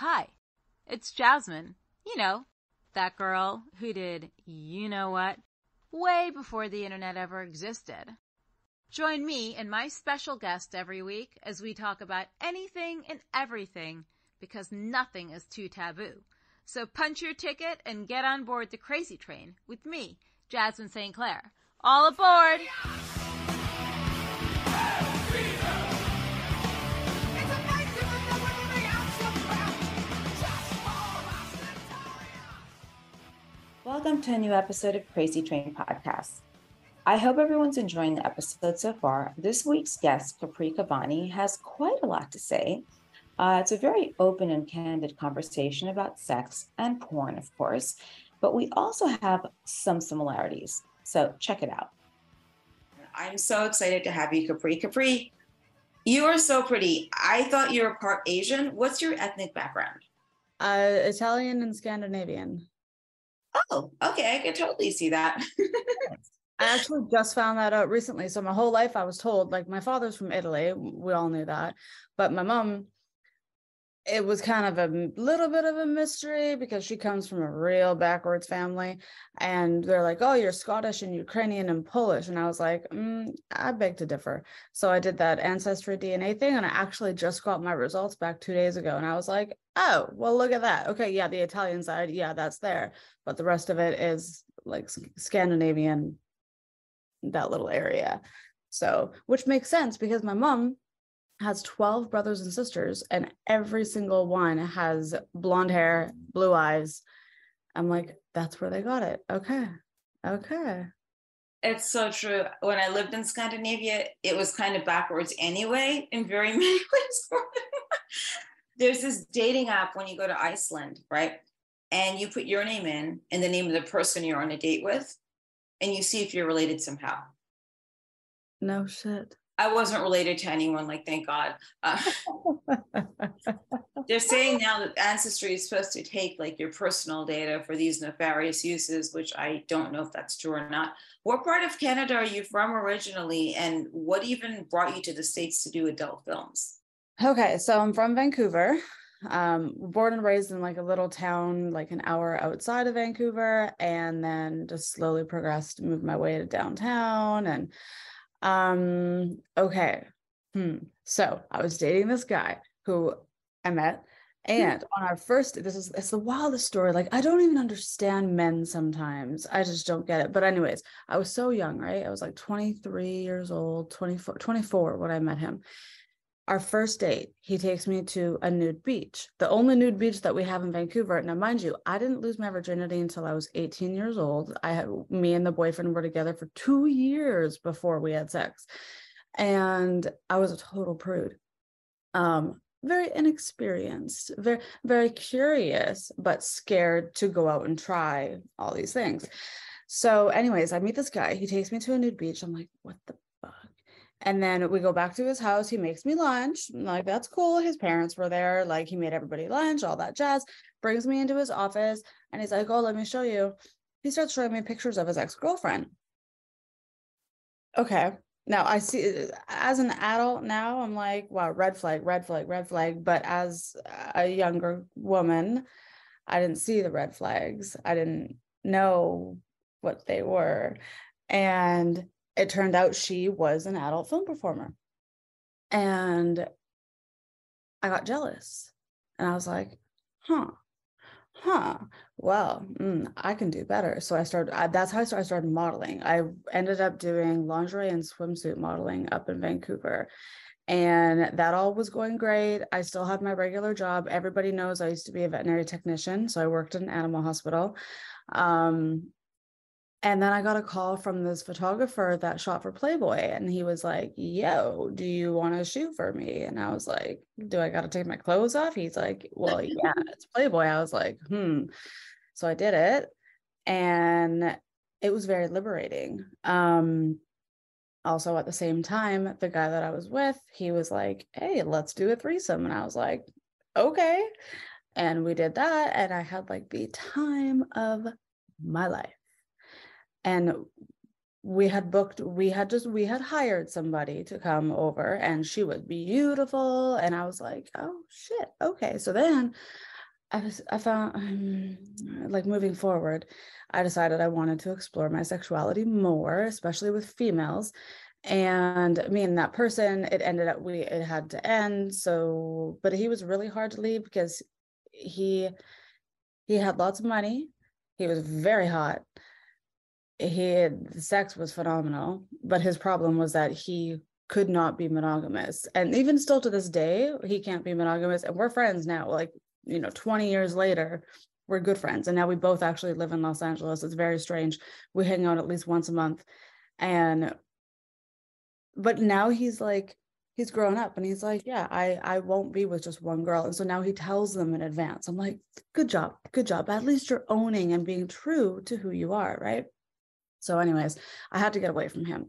Hi, it's Jasmine. You know, that girl who did you know what way before the internet ever existed. Join me and my special guest every week as we talk about anything and everything because nothing is too taboo. So punch your ticket and get on board the crazy train with me, Jasmine St. Clair. All aboard! Welcome to a new episode of Crazy Train Podcast. I hope everyone's enjoying the episode so far. This week's guest, Capri Cavanni, has quite a lot to say. Uh, it's a very open and candid conversation about sex and porn, of course, but we also have some similarities. So check it out. I'm so excited to have you, Capri. Capri, you are so pretty. I thought you were part Asian. What's your ethnic background? Uh, Italian and Scandinavian. Oh, okay. I can totally see that. I actually just found that out recently. So my whole life I was told, like my father's from Italy. We all knew that. But my mom, it was kind of a little bit of a mystery because she comes from a real backwards family. And they're like, oh, you're Scottish and Ukrainian and Polish. And I was like, mm, I beg to differ. So I did that ancestry DNA thing. And I actually just got my results back two days ago. And I was like, oh, well, look at that. Okay. Yeah. The Italian side. Yeah, that's there. But the rest of it is like Scandinavian that little area. So, which makes sense because my mom has 12 brothers and sisters, and every single one has blonde hair, blue eyes. I'm like, that's where they got it. Okay. Okay. It's so true. When I lived in Scandinavia, it was kind of backwards anyway, in very many ways. There's this dating app when you go to Iceland, right? And you put your name in and the name of the person you're on a date with and you see if you're related somehow. No shit. I wasn't related to anyone, like, thank God. Uh, they're saying now that Ancestry is supposed to take like your personal data for these nefarious uses, which I don't know if that's true or not. What part of Canada are you from originally, and what even brought you to the States to do adult films? Okay, so I'm from Vancouver um born and raised in like a little town like an hour outside of vancouver and then just slowly progressed moved my way to downtown and um okay. Hmm. so i was dating this guy who i met and on our first this is it's the wildest story like i don't even understand men sometimes i just don't get it but anyways i was so young right? I was like 23 years old 24 24 when i met him our first date, he takes me to a nude beach, the only nude beach that we have in Vancouver. Now, mind you, I didn't lose my virginity until I was 18 years old. I had me and the boyfriend were together for two years before we had sex. And I was a total prude. Um, very inexperienced, very, very curious, but scared to go out and try all these things. So, anyways, I meet this guy. He takes me to a nude beach. I'm like, what the and then we go back to his house. He makes me lunch. I'm like, that's cool. His parents were there. Like, he made everybody lunch, all that jazz. Brings me into his office and he's like, oh, let me show you. He starts showing me pictures of his ex girlfriend. Okay. Now I see as an adult now, I'm like, wow, red flag, red flag, red flag. But as a younger woman, I didn't see the red flags. I didn't know what they were. And it turned out she was an adult film performer. And I got jealous. And I was like, huh, huh, well, mm, I can do better. So I started, I, that's how I started, I started modeling. I ended up doing lingerie and swimsuit modeling up in Vancouver. And that all was going great. I still had my regular job. Everybody knows I used to be a veterinary technician. So I worked in an animal hospital. Um, and then I got a call from this photographer that shot for Playboy. And he was like, Yo, do you want to shoot for me? And I was like, Do I got to take my clothes off? He's like, Well, yeah, it's Playboy. I was like, Hmm. So I did it. And it was very liberating. Um, also, at the same time, the guy that I was with, he was like, Hey, let's do a threesome. And I was like, Okay. And we did that. And I had like the time of my life and we had booked we had just we had hired somebody to come over and she was beautiful and i was like oh shit okay so then I was I found um, like moving forward, I decided I wanted to explore my sexuality more, especially with females. And me and that person, it ended up we it had to end. So, but he was really hard to leave because he he had lots of money. He was very hot. He had, sex was phenomenal, but his problem was that he could not be monogamous. And even still to this day, he can't be monogamous. And we're friends now. Like you know 20 years later we're good friends and now we both actually live in los angeles it's very strange we hang out at least once a month and but now he's like he's grown up and he's like yeah i i won't be with just one girl and so now he tells them in advance i'm like good job good job at least you're owning and being true to who you are right so anyways i had to get away from him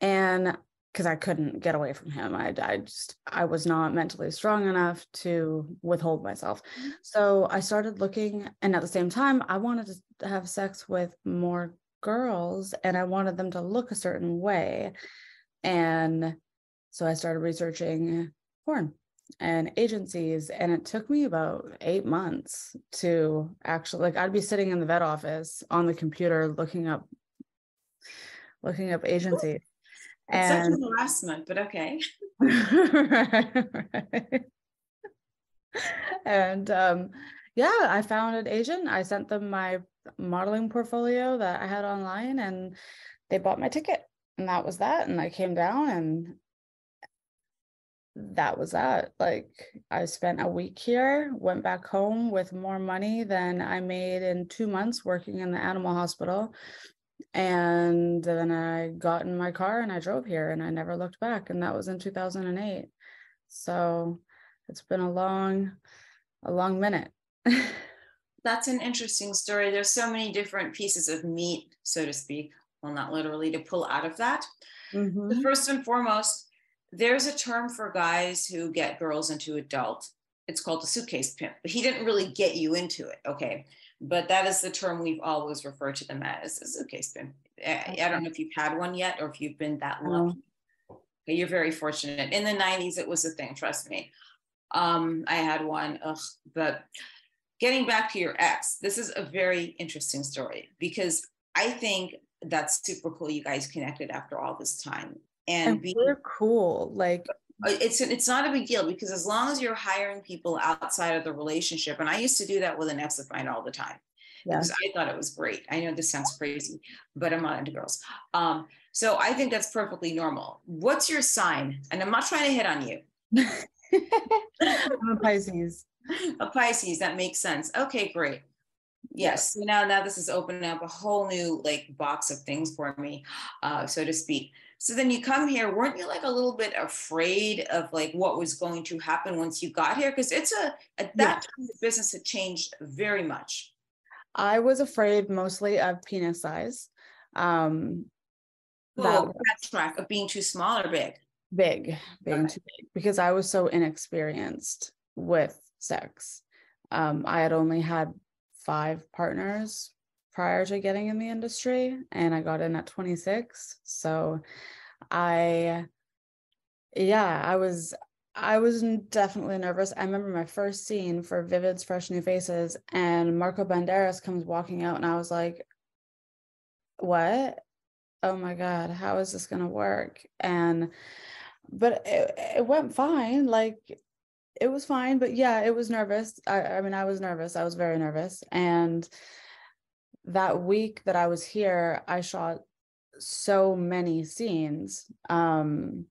and because I couldn't get away from him. I, I just, I was not mentally strong enough to withhold myself. Mm-hmm. So I started looking, and at the same time, I wanted to have sex with more girls and I wanted them to look a certain way. And so I started researching porn and agencies and it took me about eight months to actually like i'd be sitting in the vet office on the computer looking up looking up agencies and such harassment, but okay. right, right. And um, yeah, I found an agent. I sent them my modeling portfolio that I had online, and they bought my ticket, and that was that. And I came down, and that was that. Like I spent a week here, went back home with more money than I made in two months working in the animal hospital and then I got in my car and I drove here and I never looked back. And that was in 2008. So it's been a long, a long minute. That's an interesting story. There's so many different pieces of meat, so to speak. Well, not literally to pull out of that. Mm-hmm. First and foremost, there's a term for guys who get girls into adult. It's called a suitcase pimp, but he didn't really get you into it. Okay but that is the term we've always referred to them as. a okay, spin. I, I don't know if you've had one yet or if you've been that lucky. But you're very fortunate. In the 90s, it was a thing, trust me. Um, I had one, ugh, but getting back to your ex, this is a very interesting story because I think that's super cool you guys connected after all this time. And, and being, we're cool. Like it's it's not a big deal because as long as you're hiring people outside of the relationship, and I used to do that with an ex of mine all the time yeah. because I thought it was great. I know this sounds crazy, but I'm not into girls. Um, so I think that's perfectly normal. What's your sign? And I'm not trying to hit on you. I'm a Pisces. A Pisces, that makes sense. Okay, great. Yes. So now, now this is opening up a whole new like box of things for me, uh, so to speak. So then you come here, weren't you like a little bit afraid of like what was going to happen once you got here? Because it's a at that yeah. time the business had changed very much. I was afraid mostly of penis size. Um that track of being too small or big. Big, being okay. too big because I was so inexperienced with sex. Um, I had only had five partners prior to getting in the industry and I got in at 26. So I yeah, I was I was definitely nervous. I remember my first scene for Vivid's Fresh New Faces and Marco Banderas comes walking out and I was like what? Oh my god, how is this going to work? And but it, it went fine. Like it was fine, but yeah, it was nervous. I, I mean, I was nervous. I was very nervous. And that week that I was here, I shot so many scenes um,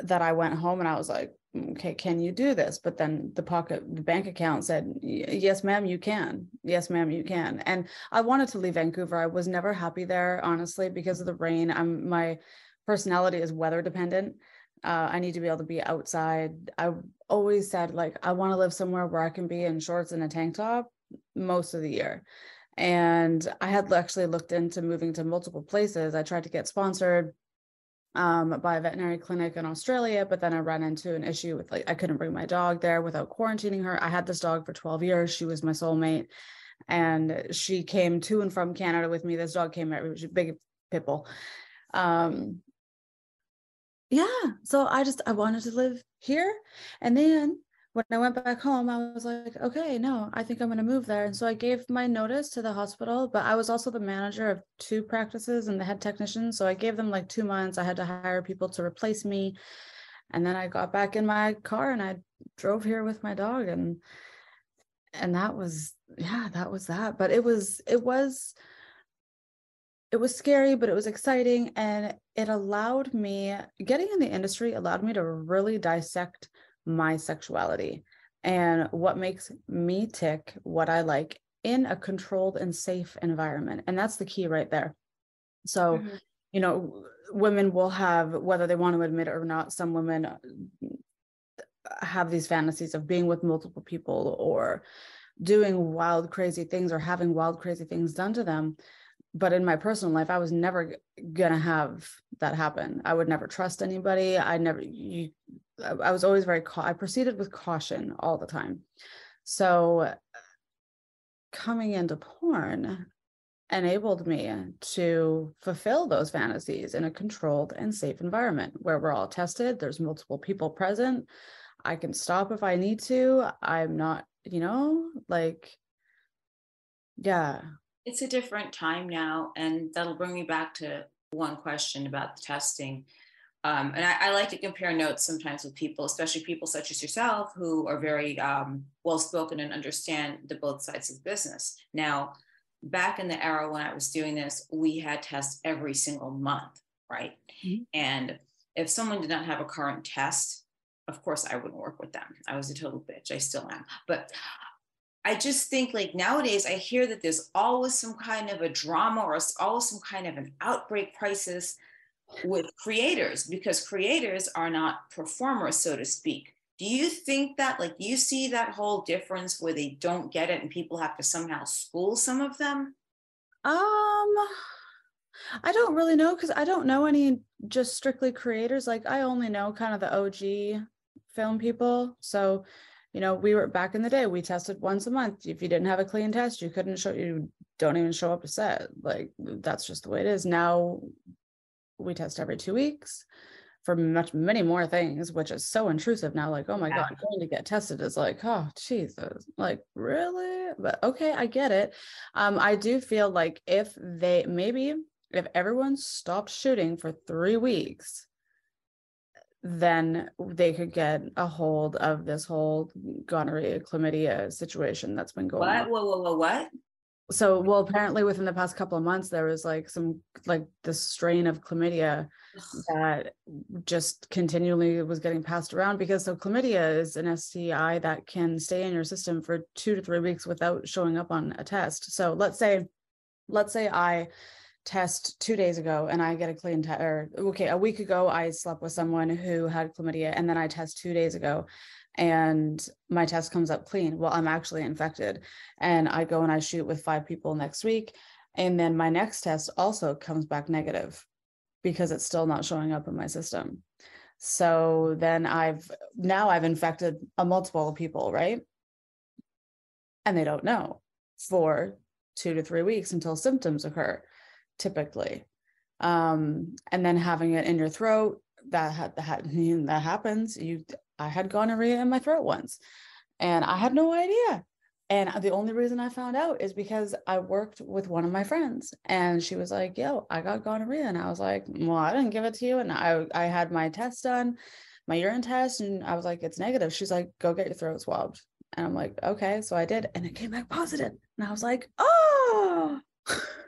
that I went home and I was like, okay, can you do this? But then the pocket, the bank account said, yes, ma'am, you can. Yes, ma'am, you can. And I wanted to leave Vancouver. I was never happy there, honestly, because of the rain. I'm my personality is weather dependent. Uh, I need to be able to be outside. I always said like I want to live somewhere where I can be in shorts and a tank top most of the year. And I had actually looked into moving to multiple places. I tried to get sponsored um, by a veterinary clinic in Australia, but then I ran into an issue with like I couldn't bring my dog there without quarantining her. I had this dog for 12 years. She was my soulmate. And she came to and from Canada with me. This dog came a big pit bull. Um, yeah, so I just I wanted to live here. And then when I went back home, I was like, okay, no, I think I'm going to move there. And so I gave my notice to the hospital, but I was also the manager of two practices and the head technician. So I gave them like two months. I had to hire people to replace me. And then I got back in my car and I drove here with my dog and and that was yeah, that was that. But it was it was it was scary, but it was exciting. And it allowed me, getting in the industry allowed me to really dissect my sexuality and what makes me tick, what I like in a controlled and safe environment. And that's the key right there. So, mm-hmm. you know, women will have, whether they want to admit it or not, some women have these fantasies of being with multiple people or doing wild, crazy things or having wild, crazy things done to them. But in my personal life, I was never gonna have that happen. I would never trust anybody. I never, you I was always very, I proceeded with caution all the time. So coming into porn enabled me to fulfill those fantasies in a controlled and safe environment where we're all tested. There's multiple people present. I can stop if I need to. I'm not, you know, like, yeah. It's a different time now. And that'll bring me back to one question about the testing um, and I, I, like to compare notes sometimes with people, especially people such as yourself who are very um, well spoken and understand the both sides of business. Now, back in the era when I was doing this, we had tests every single month, right? Mm-hmm. And if someone did not have a current test, of course, I wouldn't work with them. I was a total bitch. I still am. But I just think like nowadays, I hear that there's always some kind of a drama or always some kind of an outbreak crisis with creators because creators are not performers, so to speak. Do you think that, like, you see that whole difference where they don't get it and people have to somehow school some of them? Um, I don't really know because I don't know any just strictly creators. Like, I only know kind of the OG film people. So, you know, we were back in the day, we tested once a month. If you didn't have a clean test, you couldn't show, you don't even show up to set. Like, that's just the way it is. Now we test every two weeks for much many more things, which is so intrusive now. Like, oh my yeah. God, going to get tested is like, oh Jesus, like really? But okay, I get it. Um, I do feel like if they maybe if everyone stopped shooting for three weeks, then they could get a hold of this whole gonorrhea chlamydia situation that's been going what? on. What? What? What? What? so well apparently within the past couple of months there was like some like this strain of chlamydia that just continually was getting passed around because so chlamydia is an STI that can stay in your system for 2 to 3 weeks without showing up on a test so let's say let's say I test 2 days ago and I get a clean test or okay a week ago I slept with someone who had chlamydia and then I test 2 days ago and my test comes up clean. Well, I'm actually infected. And I go and I shoot with five people next week. And then my next test also comes back negative because it's still not showing up in my system. So then I've now I've infected a multiple of people, right? And they don't know for two to three weeks until symptoms occur, typically. Um, and then having it in your throat, that had that that happens. You I had gonorrhea in my throat once and I had no idea. And the only reason I found out is because I worked with one of my friends and she was like, yo, I got gonorrhea. And I was like, well, I didn't give it to you. And I, I had my test done, my urine test, and I was like, it's negative. She's like, go get your throat swabbed. And I'm like, okay. So I did. And it came back positive. And I was like, oh.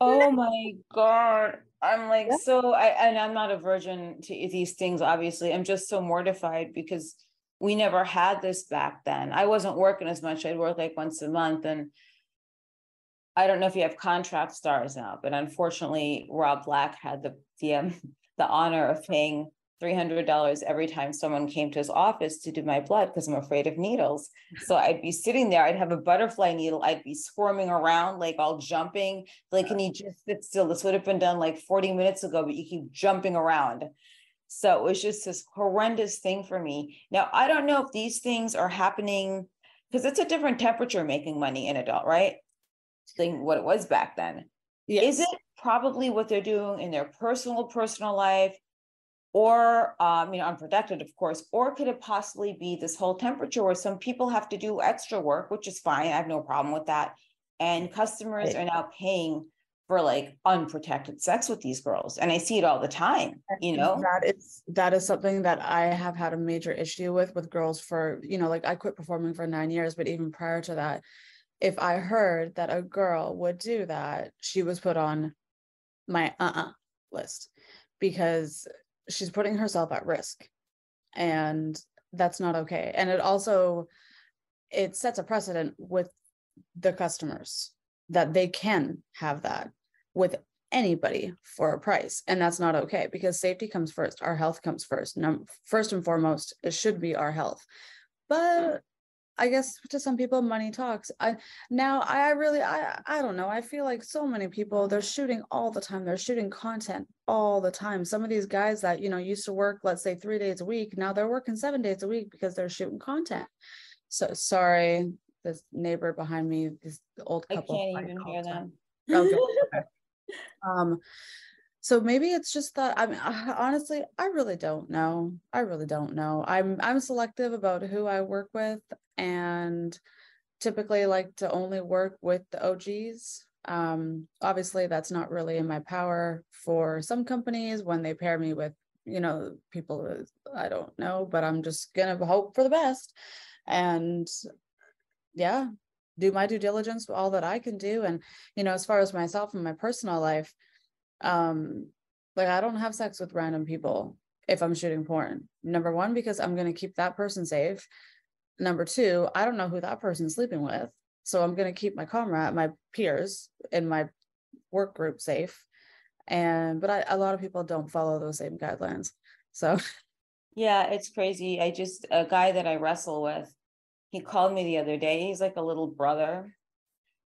oh my God. I'm like yeah. so I and I'm not a virgin to these things obviously. I'm just so mortified because we never had this back then. I wasn't working as much. I'd work like once a month and I don't know if you have contract stars now, but unfortunately Rob Black had the the um, the honor of paying $300 every time someone came to his office to do my blood because I'm afraid of needles. So I'd be sitting there, I'd have a butterfly needle, I'd be squirming around, like all jumping. Like, can you just sit still? This would have been done like 40 minutes ago, but you keep jumping around. So it was just this horrendous thing for me. Now, I don't know if these things are happening because it's a different temperature making money in adult, right? Thing what it was back then. Yes. Is it probably what they're doing in their personal, personal life? Or um, you know unprotected of course. Or could it possibly be this whole temperature where some people have to do extra work which is fine i have no problem with that. And customers Right. are now paying for like unprotected sex with these girls. And i see it all the time you know? that is that is something that i have had a major issue with with girls for you know like i quit performing for nine years but even prior to that if i heard that a girl would do that she was put on my uh-uh list. Because she's putting herself at risk and that's not okay. And it also it sets a precedent with the customers that they can have that with anybody for a price and that's not okay because safety comes first our health comes first. First and foremost it should be our health. But i guess to some people money talks. I now i really i i don't know. I feel like so many people they're shooting all the time. They're shooting content all the time. Some of these guys that you know used to work let's say 3 days a week now they're working 7 days a week because they're shooting content. So sorry this neighbor behind me this old couple. i can't even hear them. Okay. um so maybe it's just that i mean honestly i really don't know. I really don't know. I'm i'm selective about who i work with and typically like to only work with the og's um obviously that's not really in my power for some companies when they pair me with you know people i don't know but i'm just gonna hope for the best and yeah do my due diligence all that i can do. And you know as far as myself and my personal life um like i don't have sex with random people if i'm shooting porn number one because i'm going to keep that person safe number two i don't know who that person's sleeping with so i'm going to keep my comrade my peers in my work group safe and but I, a lot of people don't follow those same guidelines so Yeah, it's crazy. I just, a guy that I wrestle with, he called me the other day. He's like a little brother.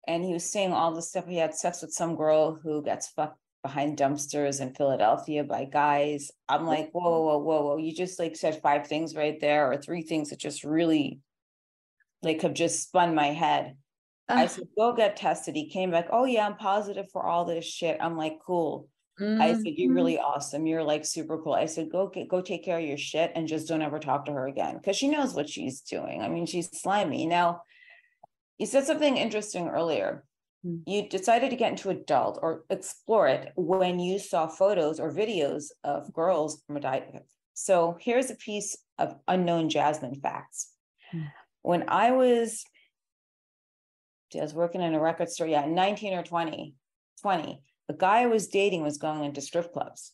And he was saying all the stuff. He had sex with some girl who gets fucked behind dumpsters in Philadelphia by guys. I'm like, whoa, whoa, whoa, whoa, whoa. You just like said five things right there, or three things that just really like have just spun my head. I said, go get tested. He came back, oh yeah, I'm positive for all this shit. I'm like, cool. I said, you're Mhm. really awesome. You're like super cool. I said, go get, go take care of your shit and just don't ever talk to her again. Cause she knows what she's doing. I mean, she's slimy. Now, you said something interesting earlier. Hmm. You decided to get into adult or explore it when you saw photos or videos of girls from a diet. So here's a piece of unknown Jasmine facts. Hmm. When I was, I was working in a record store, yeah, 19 or 20, 20 the guy I was dating was going into strip clubs.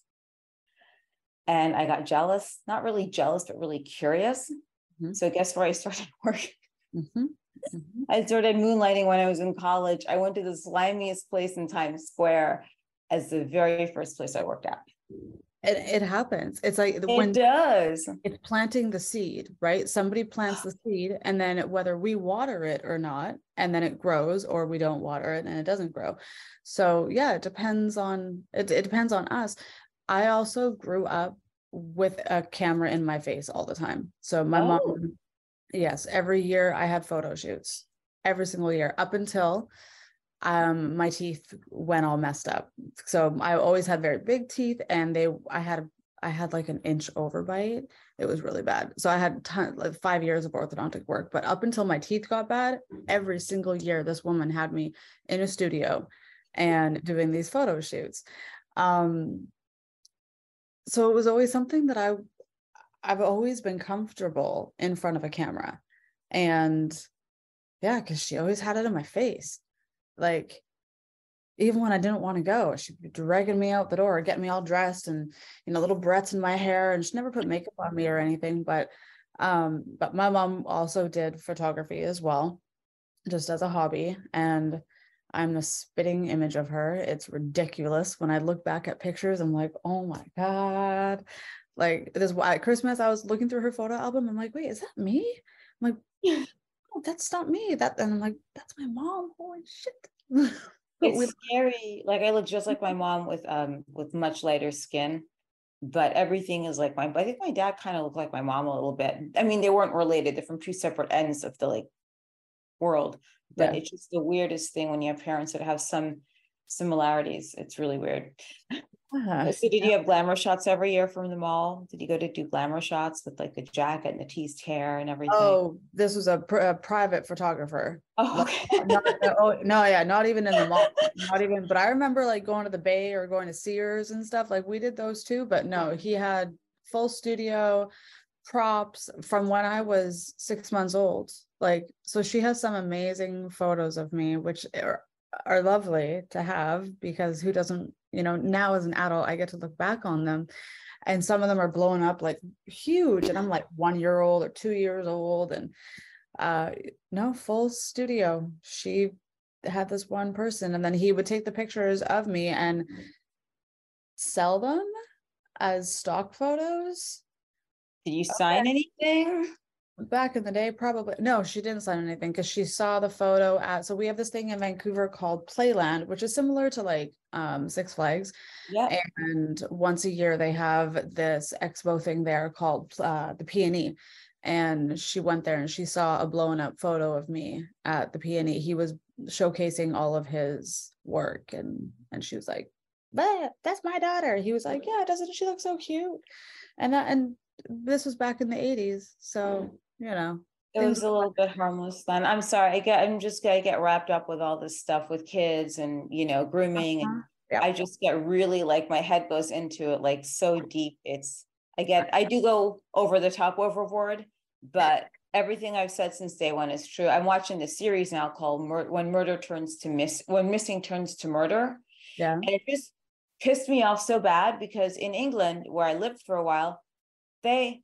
And I got jealous, not really jealous, but really curious. Mhm. So guess where I started working? Mhm. I started moonlighting when I was in college. I went to the slimiest place in Times Square as the very first place I worked at. it, it happens it's like It when does. it's planting the seed, right? Somebody plants the seed, and then whether we water it or not, and then it grows, or we don't water it and it doesn't grow. So yeah, it depends on it, it depends on us. I also grew up with a camera in my face all the time. So my Oh. mom, yes, every year I had photo shoots, every single year up until um my teeth went all messed up. So i always had very big teeth and they i had i had like an inch overbite. It was really bad. So i had ton, like five years of orthodontic work but up until my teeth got bad every single year this woman had me in a studio and doing these photo shoots. Um so it was always something that i i've always been comfortable in front of a camera and yeah because she always had it in my face like even when I didn't want to go, she'd be dragging me out the door, getting me all dressed and you know, little barrettes in my hair. And she never put makeup on me or anything. But um, but my mom also did photography as well, just as a hobby. And I'm the spitting image of her. It's ridiculous. When I look back at pictures, I'm like, oh my God. Like this at Christmas, I was looking through her photo album. I'm like, wait, is that me? I'm like, oh, that's not me. That and I'm like, that's my mom. Holy shit. It's with- scary. Like I look just like my mom with um with much lighter skin, but everything is like my. I think my dad kind of looked like my mom a little bit. I mean, they weren't related. They're from two separate ends of the like world. But Yeah. it's just the weirdest thing when you have parents that have some similarities. It's really weird. Uh, So did you have glamour shots every year from the mall? Did you go to do glamour shots with like the jacket and the teased hair and everything? oh, this was a, pr- a private photographer. Oh, okay. not, oh, no, yeah, not even in the mall. Not even, but I remember like going to the Bay or going to Sears and stuff. Like we did those too, but no, he had full studio props from when I was six months old. Like, so she has some amazing photos of me, which are, are lovely to have because who doesn't, you know, now as an adult, I get to look back on them. And some of them are blown up like huge. And I'm like one year old or two years old. And uh no full studio she had this one person and then he would take the pictures of me and sell them as stock photos Did you sign anything? Back in the day probably no she didn't sign anything because she saw the photo at so we have this thing in vancouver called playland which is similar to like um six flags Yeah. and once a year they have this expo thing there called uh, the PNE. And she went there and she saw a blown up photo of me at the PNE. He was showcasing all of his work, and and she was like, "But that's my daughter." He was like, "Yeah, doesn't she look so cute?" And that and this was back in the '80s, so you know, It was a little bit harmless then. I'm sorry. I get, I'm just gonna get wrapped up with all this stuff with kids and, you know, grooming Uh-huh. Yeah. I just get really like my head goes into it like so deep. It's I get I do go over the top overboard, but everything I've said since day one is true. I'm watching the series now called Mur- When Murder Turns to Miss When Missing Turns to Murder. yeah, And it just pissed me off so bad because in England, where I lived for a while, they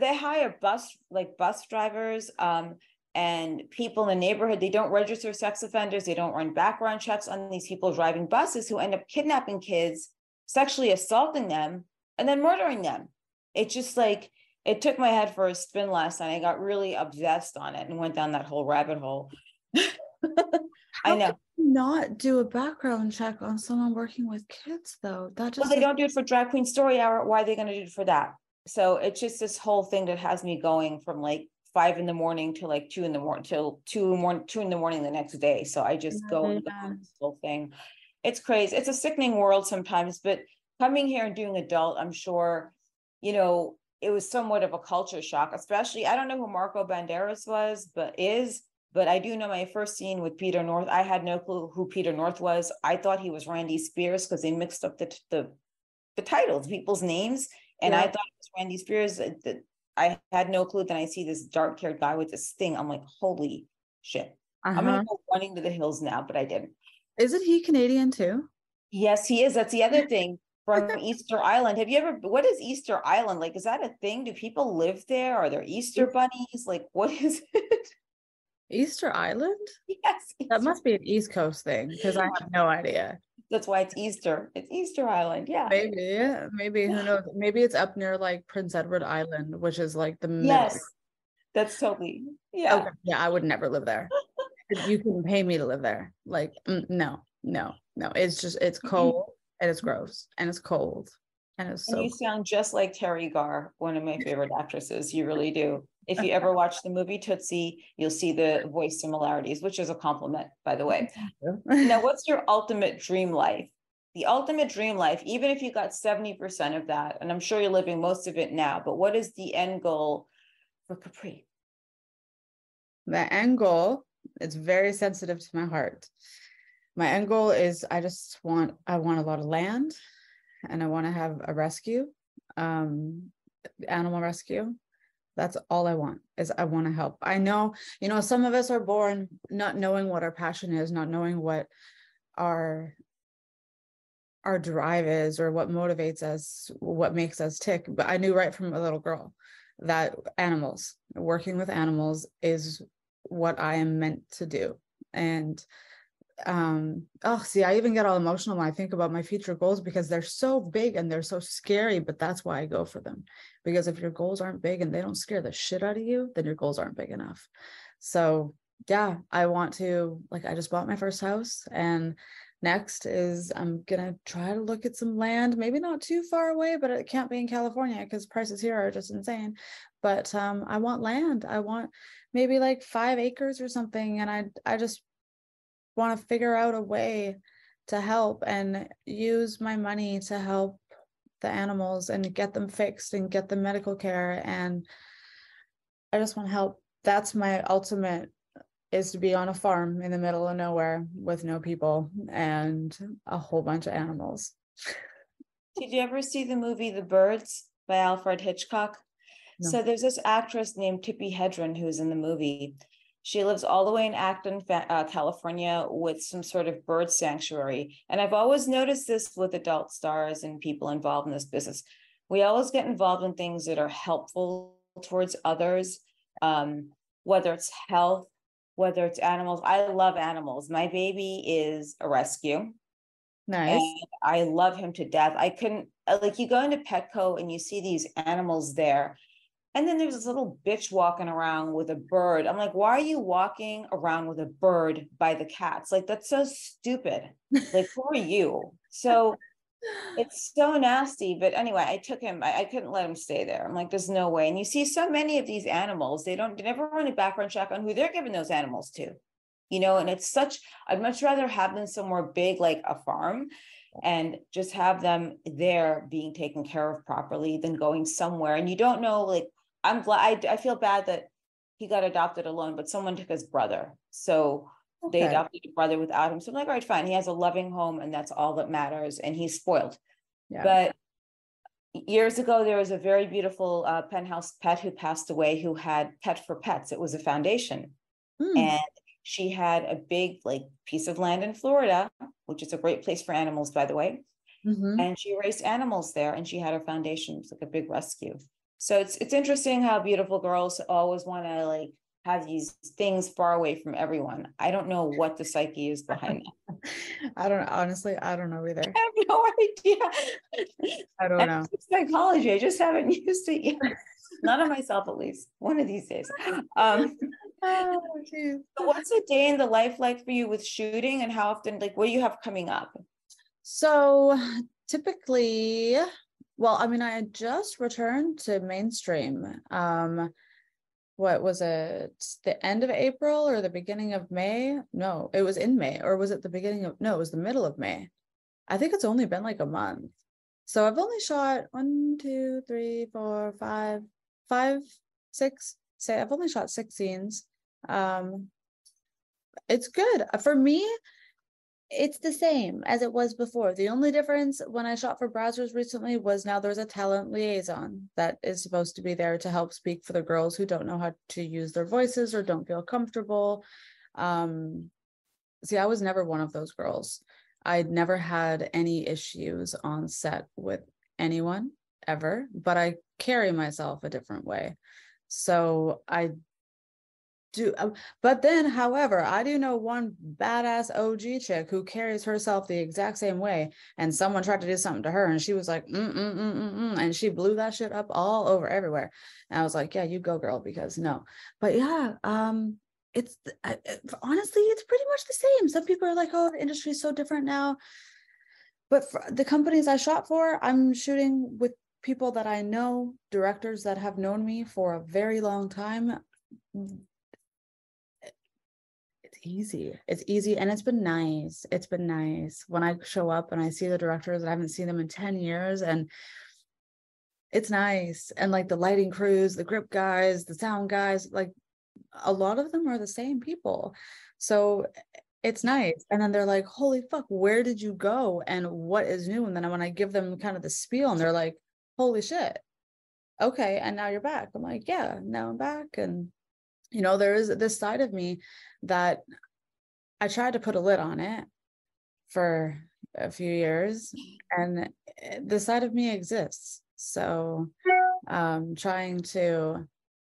they hire bus like bus drivers um and people in the neighborhood they don't register sex offenders they don't run background checks on these people driving buses who end up kidnapping kids sexually assaulting them and then murdering them it just like it took my head for a spin last night i got really obsessed on it and went down that whole rabbit hole i know you not do a background check on someone working with kids though. That just Well, they don't do it for drag queen story hour. Why are they gonna do it for that? So it's just this whole thing that has me going from like five in the morning to like two in the morning till two morning, two in the morning the next day. So I just go and go Yeah. on this whole thing. It's crazy. It's a sickening world sometimes, but coming here and doing adult, I'm sure, you know, it was somewhat of a culture shock, especially, I don't know who Marco Banderas was, but is, but I do know my first scene with Peter North. I had no clue who Peter North was. I thought he was Randy Spears because they mixed up the, the, the titles, people's names. And I thought it was Randy Spears. uh, I had no clue. Then I see this dark haired guy with this thing. I'm like, holy shit. I'm Uh-huh. gonna go running to the hills now, but I didn't. Isn't he Canadian too? Yes, he is. That's the other thing from Easter Island. Have you ever, what is Easter Island? Like, is that a thing? Do people live there? Are there Easter bunnies? Like, what is it? Easter Island? Yes. That must be an East Coast thing because I have no idea. That's why it's Easter. It's Easter Island. Yeah. Maybe, yeah, maybe who knows? Maybe it's up near like Prince Edward Island, which is like the middle. Yes. That's totally, yeah. Okay, yeah, I would never live there. You can pay me to live there. Like, mm, no, no, no. It's just it's cold and it's gross and it's cold and it's And so you sound just like Teri Garr, one of my favorite actresses. You really do. If you ever watch the movie Tootsie, you'll see the voice similarities, which is a compliment, by the way. Now, what's your ultimate dream life? The ultimate dream life, even if you got 70% of that, and I'm sure you're living most of it now, but what is the end goal for Capri? the end goal it's very sensitive to my heart my end goal is i just want i want a lot of land and i want to have a rescue um animal rescue that's all i want is i want to help. I know you know some of us are born not knowing what our passion is not knowing what our our drive is or what motivates us what makes us tick but i knew right from a little girl that animals working with animals is what i am meant to do. And um oh see i even get all emotional when i think about my future goals because they're so big and they're so scary but that's why i go for them. Because if your goals aren't big and they don't scare the shit out of you then your goals aren't big enough. So yeah i want to like i just bought my first house and next is i'm gonna try to look at some land maybe not too far away but it can't be in california because prices here are just insane. But um i want land. I want maybe like five acres or something and i i just want to figure out a way to help and use my money to help the animals and get them fixed and get them medical care and I just want to help. That's my ultimate is to be on a farm in the middle of nowhere with no people and a whole bunch of animals. Did you ever see the movie The Birds by Alfred Hitchcock? No. So there's this actress named Tippi Hedren who's in the movie. She lives all the way in Acton, uh, California, with some sort of bird sanctuary. And I've always noticed this with adult stars and people involved in this business. We always get involved in things that are helpful towards others, um, whether it's health, whether it's animals. I love animals. My baby is a rescue. Nice. I love him to death. I couldn't like you go into Petco and you see these animals there. And then there's this little bitch walking around with a bird. I'm like, why are you walking around with a bird by the cats? Like, that's so stupid. Like, who are you? So it's so nasty. But anyway, I took him, I, I, couldn't let him stay there. I'm like, there's no way. And you see so many of these animals, they don't they never run a background check on who they're giving those animals to. You know, and it's such, I'd much rather have them somewhere big like a farm and just have them there being taken care of properly than going somewhere. And you don't know, like, I'm glad I, I feel bad that he got adopted alone, but someone took his brother. So Okay. They adopted a brother without him. So I'm like, all right, fine. He has a loving home and that's all that matters. And he's spoiled. Yeah. But years ago, there was a very beautiful uh, penthouse pet who passed away who had Pet for Pets. It was a foundation. Hmm. And she had a big like piece of land in Florida, which is a great place for animals, by the way. Mm-hmm. And she raised animals there and she had her foundation. It's like a big rescue. So it's it's interesting how beautiful girls always want to like have these things far away from everyone. I don't know what the psyche is behind that. I don't honestly, I don't know either. I have no idea. I don't know. Psychology. I just haven't used it yet. Not on myself, at least. One of these days. Um, oh, so what's a day in the life like for you with shooting and how often, like, what do you have coming up? So typically, well, I mean, I just returned to mainstream. Um, what was it the end of april or the beginning of may? No it was in may or was it the beginning of no it was the middle of may. I think it's only been like a month. So i've only shot one two three four five five six say i've only shot six scenes. Um it's good. For me it's the same as it was before. The only difference when I shot for Brazzers recently was now there's a talent liaison that is supposed to be there to help speak for the girls who don't know how to use their voices or don't feel comfortable. Um, see, I was never one of those girls. I'd never had any issues on set with anyone ever, but I carry myself a different way. So I do uh, but then however i do know one badass og chick who carries herself the exact same way and someone tried to do something to her and she was like mm, mm, mm, mm, mm and she blew that shit up all over everywhere. And i was like yeah you go girl because no. But yeah um it's I, honestly it's pretty much the same. Some people are like oh the industry is so different now. But the companies i shot for i'm shooting with people that i know directors that have known me for a very long time easy. It's easy and it's been nice. It's been nice when I show up and I see the directors that I haven't seen them in 10 years and it's nice. And like the lighting crews, the grip guys, the sound guys, like a lot of them are the same people. So it's nice. And then they're like, holy fuck, where did you go? And what is new? And then when I give them kind of the spiel and they're like, holy shit. Okay. And now you're back. I'm like, yeah, now I'm back. And you know there is this side of me that i tried to put a lid on it for a few years and the side of me exists. So um trying to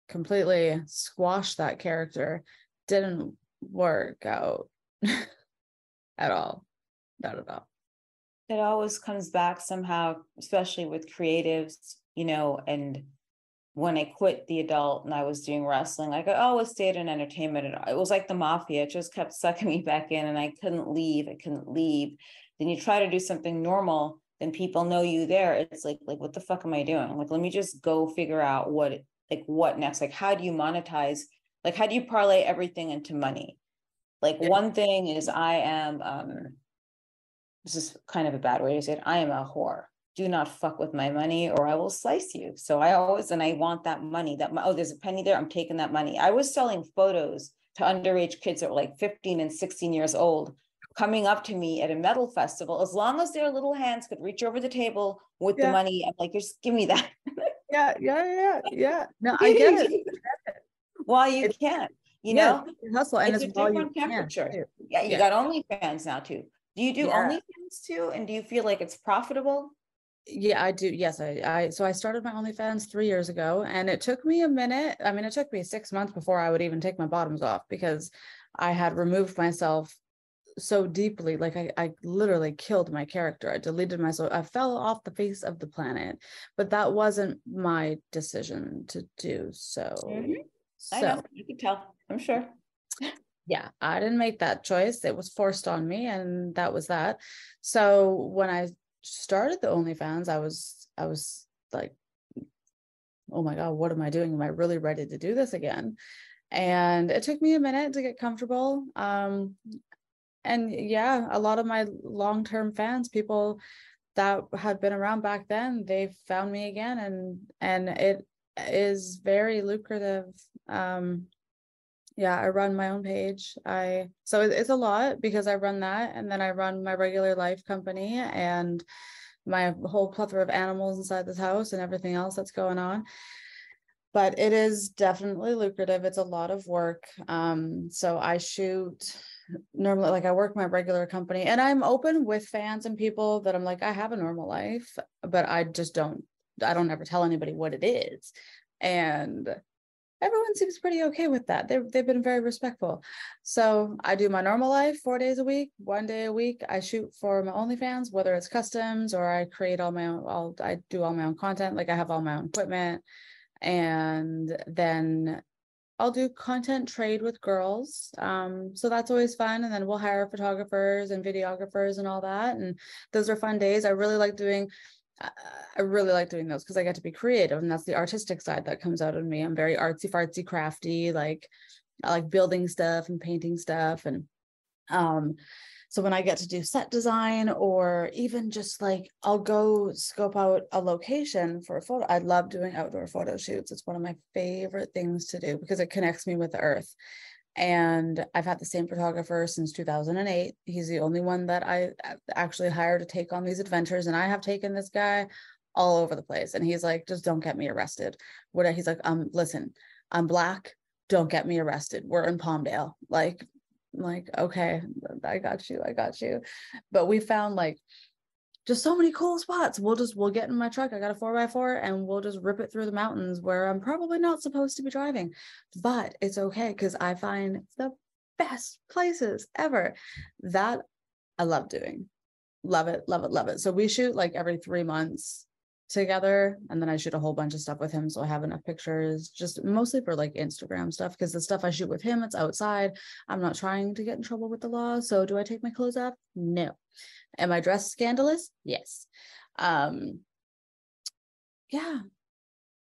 completely squash that character didn't work out at all not at all. It always comes back somehow especially with creatives you know and when I quit the adult and I was doing wrestling, like I always stayed in entertainment. It was like the mafia, it just kept sucking me back in and I couldn't leave. I couldn't leave. Then you try to do something normal, then people know you there. It's like, like, what the fuck am I doing? Like, let me just go figure out what, like, what next? Like, how do you monetize? Like, how do you parlay everything into money? Like, yeah. one thing is I am, um, this is kind of a bad way to say it. I am a whore. Do not fuck with my money or I will slice you. So I always, and I want that money that, oh, there's a penny there. I'm taking that money. I was selling photos to underage kids that were like 15 and 16 years old coming up to me at a metal festival. As long as their little hands could reach over the table with yeah. the money, I'm like, just give me that. yeah, yeah, yeah, yeah. No, I get it. While you it, can, you yeah, know, hustle and it's, it's a different temperature. Can. Yeah, you yeah. got OnlyFans now too. Do you do yeah. OnlyFans too? And do you feel like it's profitable? Yeah, I do. Yes, I, I so I started my OnlyFans three years ago, and it took me a minute. I mean, it took me six months before I would even take my bottoms off because I had removed myself so deeply. Like I, I literally killed my character. I deleted myself. I fell off the face of the planet. But that wasn't my decision to do so. Mm-hmm. I know. You can tell. I'm sure. Yeah, I didn't make that choice. It was forced on me, and that was that. So when I started the OnlyFans, I was I was like, oh my God, what am I doing? Am I really ready to do this again? And it took me a minute to get comfortable. Um, and yeah, a lot of my long-term fans, people that had been around back then, they found me again and and it is very lucrative. Um, yeah i run my own page. I so it's a lot because i run that and then i run my regular life company and my whole plethora of animals inside this house and everything else that's going on. But it is definitely lucrative. It's a lot of work. Um so i shoot normally like i work my regular company and i'm open with fans and people that i'm like i have a normal life but i just don't i don't ever tell anybody what it is. And everyone seems pretty okay with that. They've, they've been very respectful. So I do my normal life four days a week, one day a week. I shoot for my OnlyFans, whether it's customs or I create all my own, all, I do all my own content. Like I have all my own equipment. And then I'll do content trade with girls. Um, so that's always fun. And then we'll hire photographers and videographers and all that. And those are fun days. I really like doing I really like doing those because I get to be creative and that's the artistic side that comes out of me. I'm very artsy fartsy crafty, like I like building stuff and painting stuff. And um, so when I get to do set design or even just like I'll go scope out a location for a photo. I love doing outdoor photo shoots. It's one of my favorite things to do because it connects me with the earth and I've had the same photographer since 2008. He's the only one that I actually hired to take on these adventures, and I have taken this guy all over the place. And he's like, just don't get me arrested. What he's like, um, listen, I'm black. Don't get me arrested. We're in Palmdale. Like, like, okay, I got you, I got you. But we found like just so many cool spots. We'll just we'll get in my truck. I got a four by four and we'll just rip it through the mountains where I'm probably not supposed to be driving. But it's okay because I find the best places ever. That I love doing. Love it, love it, love it. So we shoot like every three months together and then I shoot a whole bunch of stuff with him so I have enough pictures just mostly for like Instagram stuff because the stuff I shoot with him it's outside I'm not trying to get in trouble with the law so do I take my clothes off no Am I dressed scandalous? Yes. Um, yeah.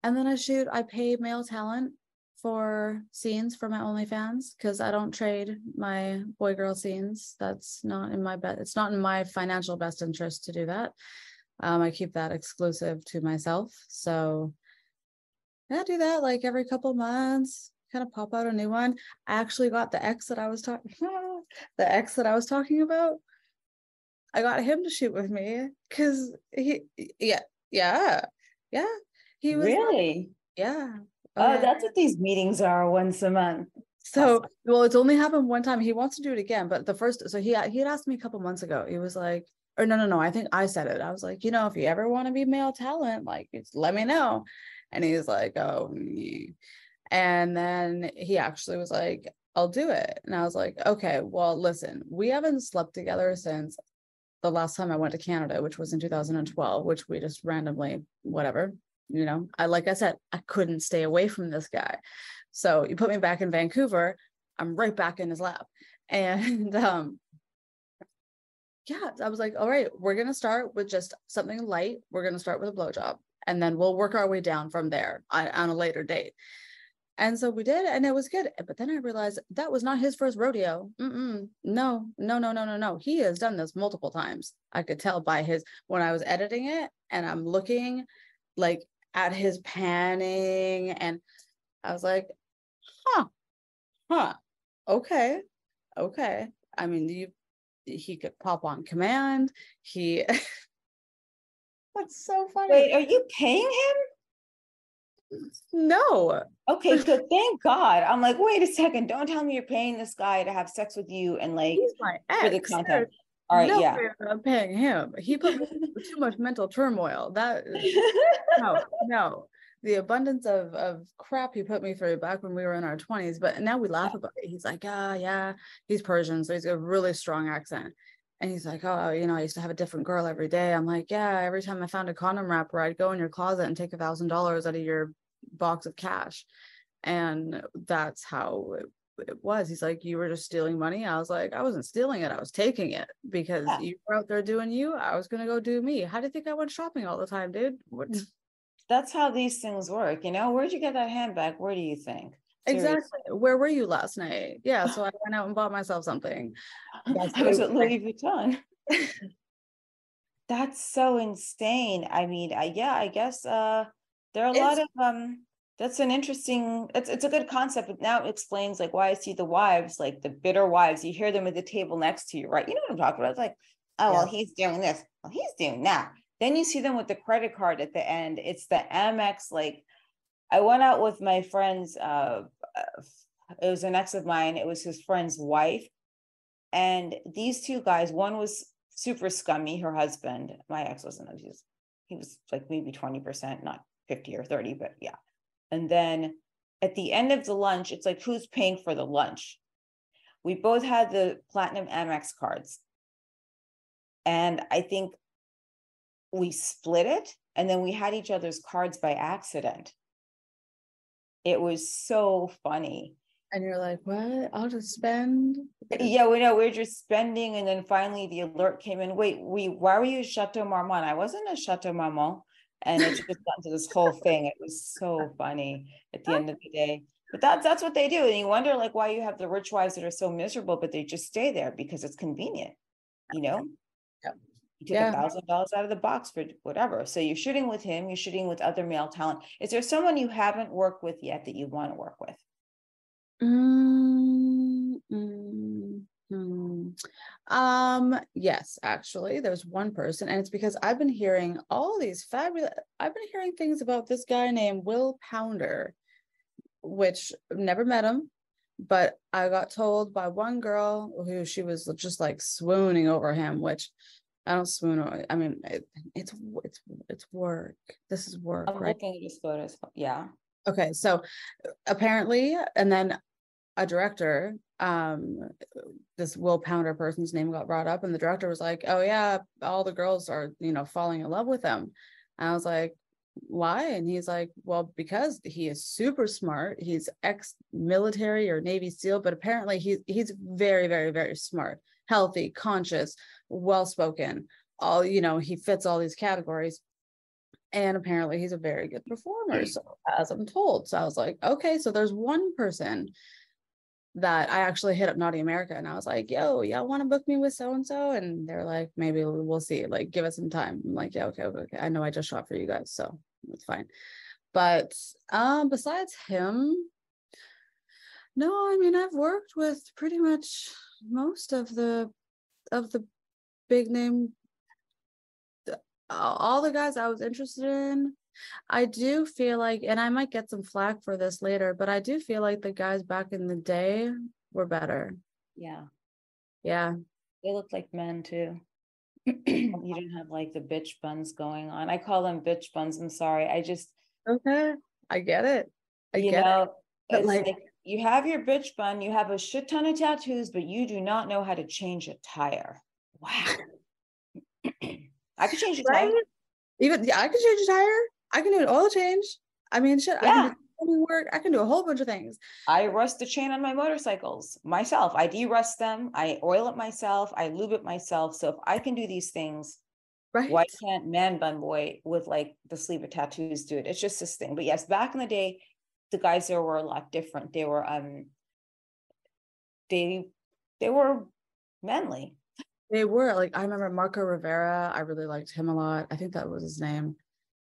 And then I shoot, I pay male talent for scenes for my OnlyFans because I don't trade my boy girl scenes. That's not in my best. It's not in my financial best interest to do that. Um, I keep that exclusive to myself. So I do that like every couple months, kind of pop out a new one. I actually got the X that I was talking the X that I was talking about. I got him to shoot with me because he, yeah, yeah, yeah. He was really, yeah. Oh, oh that's what these meetings are once a month. So, well, it's only happened one time. He wants to do it again, but the first, so he he had asked me a couple months ago. He was like, or no, no, no. I think I said it. I was like, you know, if you ever want to be male talent, like, let me know. And he's like, oh, and then he actually was like, I'll do it. And I was like, okay, well, listen, we haven't slept together since the last time I went to Canada, which was in 2012, which we just randomly, whatever, you know, I, like I said, I couldn't stay away from this guy. So you put me back in Vancouver, I'm right back in his lap. And, um, yeah, I was like, all right, we're to start with just something light. We're to start with a blowjob and then we'll work our way down from there on, on a later date. And so we did, and it was good. But then I realized that was not his first rodeo. Mm-mm. No, no, no, no, no, no. He has done this multiple times. I could tell by his when I was editing it, and I'm looking like at his panning, and I was like, huh, huh, okay, okay. I mean, you he could pop on command. He that's so funny. Wait, are you paying him? No. Okay, good. Thank God. I'm like, wait a second. Don't tell me you're paying this guy to have sex with you and like He's my ex. for the content. All right, no yeah. I'm paying him. He put too much mental turmoil. That no, no. The abundance of of crap he put me through back when we were in our 20s, but now we laugh about it. He's like, ah, yeah, he's Persian, so he's got a really strong accent. And he's like, oh, you know, I used to have a different girl every day. I'm like, yeah, every time I found a condom wrapper, I'd go in your closet and take a thousand dollars out of your box of cash. And that's how it, it was. He's like, you were just stealing money. I was like, I wasn't stealing it. I was taking it because Yeah. you were out there doing you. I was gonna go do me. How do you think I went shopping all the time, dude? What? That's how these things work. You know, where'd you get that handbag? Where do you think? Seriously. Exactly. Where were you last night? Yeah. So I went out and bought myself something. That's I was at Louis Vuitton. That's so insane. I mean, I, yeah, I guess uh there are a lot of um that's an interesting it's it's a good concept, but now it explains like why I see the wives, like the bitter wives, you hear them at the table next to you, right? You know what I'm talking about? It's like, oh well, he's doing this, well, he's doing that. Then you see them with the credit card at the end. It's the Amex, like I went out with my friend's uh uh, it was an ex of mine, it was his friend's wife. And these two guys, one was super scummy, her husband, my ex wasn't, he was, he was like maybe 20%, not 50 or 30, but yeah. And then at the end of the lunch, it's like, who's paying for the lunch? We both had the platinum Amex cards. And I think we split it and then we had each other's cards by accident. It was so funny. And you're like, what? I'll just spend. Yeah, we know we're just spending, and then finally the alert came in. Wait, we why were you Chateau Marmont? I wasn't a Chateau Marmont, and it just got into this whole thing. It was so funny at the end of the day. But that's that's what they do, and you wonder like why you have the rich wives that are so miserable, but they just stay there because it's convenient, you know. You took a thousand dollars out of the box for whatever. So you're shooting with him. You're shooting with other male talent. Is there someone you haven't worked with yet that you want to work with? Mm, mm, mm. Um, yes, actually, there's one person, and it's because I've been hearing all these fabulous, I've been hearing things about this guy named Will Pounder, which never met him, but I got told by one girl who she was just like swooning over him, which I don't swoon I mean, it, it's it's it's work. This is work, I'm right? looking at his photos. Yeah. Okay, so apparently, and then a director, um, this Will Pounder person's name got brought up, and the director was like, "Oh yeah, all the girls are, you know, falling in love with him." And I was like, "Why?" And he's like, "Well, because he is super smart. He's ex-military or Navy SEAL, but apparently he's he's very, very, very smart, healthy, conscious, well-spoken. All you know, he fits all these categories." and apparently he's a very good performer so as i'm told so i was like okay so there's one person that i actually hit up naughty america and i was like yo y'all want to book me with so and so and they're like maybe we'll we'll see like give us some time i'm like yeah okay okay, okay. i know i just shot for you guys so it's fine but um besides him no i mean i've worked with pretty much most of the of the big name all the guys I was interested in, I do feel like, and I might get some flack for this later, but I do feel like the guys back in the day were better. Yeah. Yeah. They looked like men too. you didn't have like the bitch buns going on. I call them bitch buns. I'm sorry. I just, Okay. I get it. I you get know, But like- like, you have your bitch bun, you have a shit ton of tattoos, but you do not know how to change a tire. Wow. I could change a tire. Right? Even yeah, I can change a tire. I can do an oil change. I mean, shit, I can do work. I can do a whole bunch of things. I rust the chain on my motorcycles myself. I de-rust them. I oil it myself. I lube it myself. So if I can do these things, Right. why can't man bun boy with like the sleeve of tattoos do it? It's just this thing. But yes, back in the day, the guys there were a lot different. They were um they they were manly. They were like I remember Marco Rivera. I really liked him a lot. I think that was his name.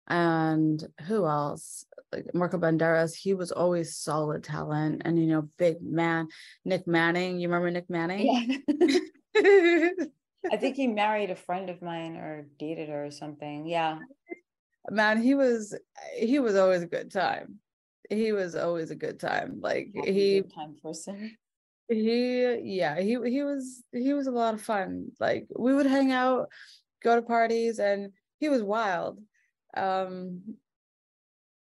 And who else? Like Marco Banderas. He was always solid talent, and you know, big man. Nick Manning. You remember Nick Manning? Yeah. I think he married a friend of mine or dated her or something. Yeah. Man, he was he was always a good time. He was always a good time. Like he time person he yeah he he was he was a lot of fun. Like we would hang out go to parties and he was wild. Um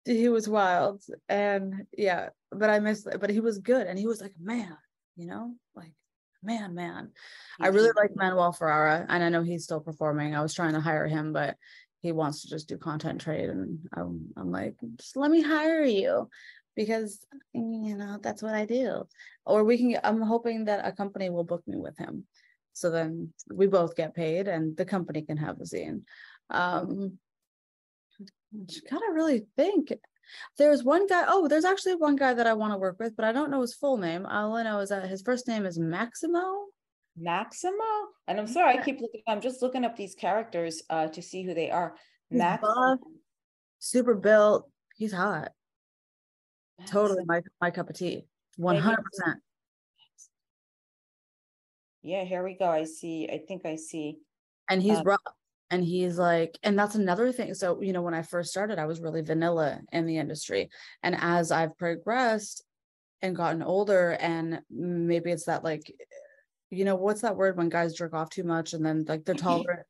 he was wild and yeah but i miss but he was good and he was like man you know like man man. I really like manuel ferrara and i know he's still performing. I was trying to hire him but he wants to just do content trade and i'm, I'm like just let me hire you because you know that's what I do. Or we can I'm hoping that a company will book me with him. So then we both get paid and the company can have the zine. Um gotta really think. There's one guy, oh, there's actually one guy that I want to work with, but I don't know his full name. All I know is that his first name is Maximo. Maximo? And I'm sorry, I keep looking, I'm just looking up these characters uh to see who they are. Maximo. super built. He's hot totally my, my cup of tea. 100% yeah here we go. I see i think i see and he's um, rough and he's like and that's another thing. So you know when i first started i was really vanilla in the industry. And as i've progressed and gotten older and maybe it's that like you know what's that word when guys jerk off too much and then like they're tolerant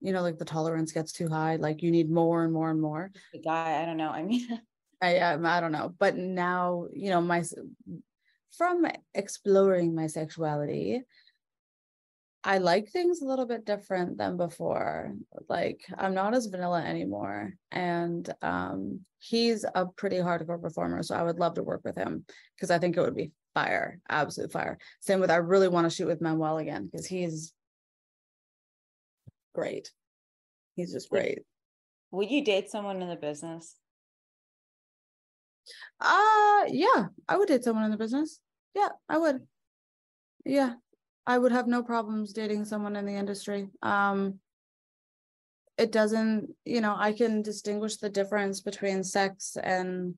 you know like the tolerance gets too high like you need more and more and more? The guy i don't know. I mean I um, I don't know, but now you know my from exploring my sexuality, I like things a little bit different than before. Like I'm not as vanilla anymore, and um, he's a pretty hardcore performer, so I would love to work with him because I think it would be fire, absolute fire. Same with I really want to shoot with Manuel again because he's great. He's just great. Would you date someone in the business? Uh yeah, I would date someone in the business. Yeah, I would. Yeah. I would have no problems dating someone in the industry. Um it doesn't, you know, I can distinguish the difference between sex and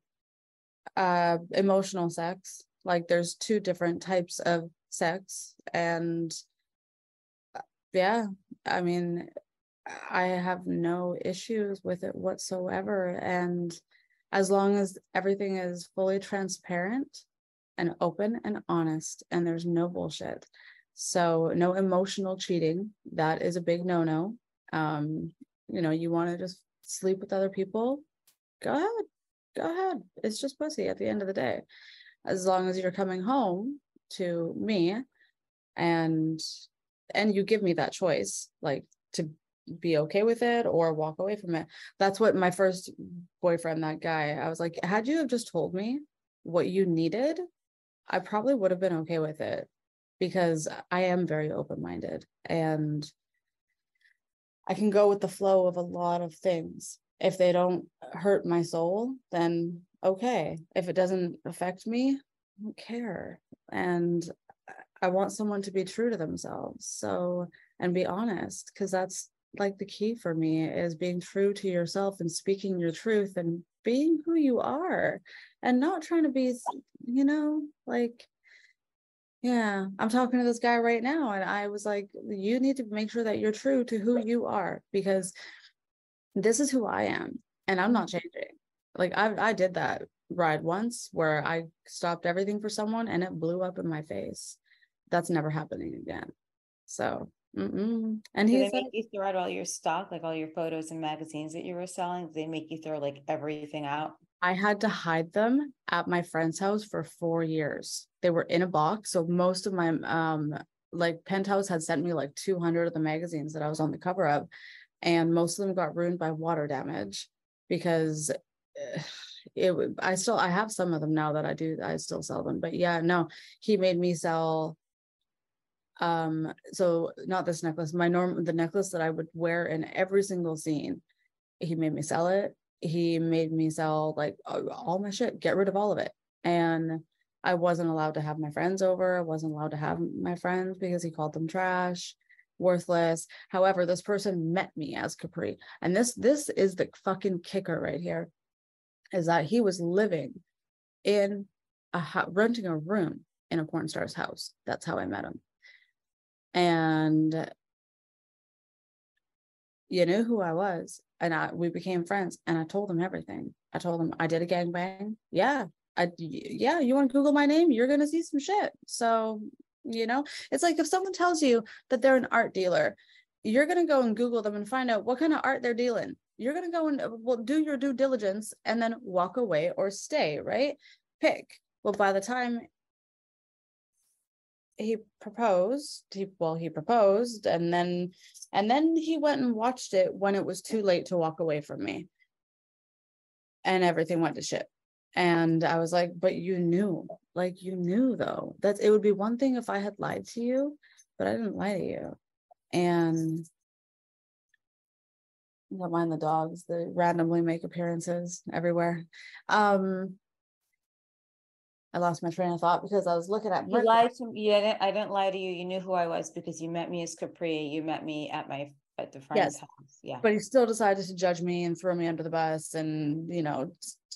uh emotional sex. Like there's two different types of sex and uh, yeah, I mean I have no issues with it whatsoever and as long as everything is fully transparent and open and honest and there's no bullshit. So no emotional cheating that is a big no-no. Um you know you want to just sleep with other people go ahead go ahead. It's just pussy at the end of the day. As long as you're coming home to me and and you give me that choice like to be okay with it or walk away from it. That's what my first boyfriend, that guy, I was like, had you have just told me what you needed, I probably would have been okay with it because I am very open minded and I can go with the flow of a lot of things. If they don't hurt my soul, then okay. If it doesn't affect me, I don't care. And I want someone to be true to themselves. So, and be honest, because that's like the key for me is being true to yourself and speaking your truth and being who you are and not trying to be you know like yeah i'm talking to this guy right now and i was like you need to make sure that you're true to who you are because this is who i am and i'm not changing. Like i i did that ride once where i stopped everything for someone and it blew up in my face. That's never happening again. So Mm-mm. And he make you throw out all your stock, like all your photos and magazines that you were selling? Did they make you throw like everything out? I had to hide them at my friend's house for four years. They were in a box. So most of my um like penthouse had sent me like 200 of the magazines that I was on the cover of. And most of them got ruined by water damage because eh, it I still I have some of them now that I do I still sell them. But yeah, no, he made me sell um so not this necklace my norm the necklace that i would wear in every single scene he made me sell it he made me sell like all my shit, get rid of all of it. And I wasn't allowed to have my friends over. I wasn't allowed to have my friends because he called them trash, worthless. However, this person met me as Capri. And this this is the fucking kicker right here is that he was living in a renting a room in a porn star's house. That's how I met him. And you knew who I was. And I we became friends and I told them everything. I told them I did a gangbang. Yeah. I yeah, you want to Google my name, you're gonna see some shit. So, you know, it's like if someone tells you that they're an art dealer, you're gonna go and Google them and find out what kind of art they're dealing. You're gonna go and well do your due diligence and then walk away or stay, right? Pick. Well, by the time he proposed he well he proposed and then and then he went and watched it when it was too late to walk away from me. And everything went to shit. And i was like but you knew like you knew though. That it would be one thing if i had lied to you but i didn't lie to you. And don't mind the dogs they randomly make appearances everywhere. Um I lost my train of thought because I was looking at. You lied to me. Yeah, I didn't lie to you. You knew who I was because you met me as Capri. You met me at my at the friend's yes. house. Yeah. But he still decided to judge me and throw me under the bus and you know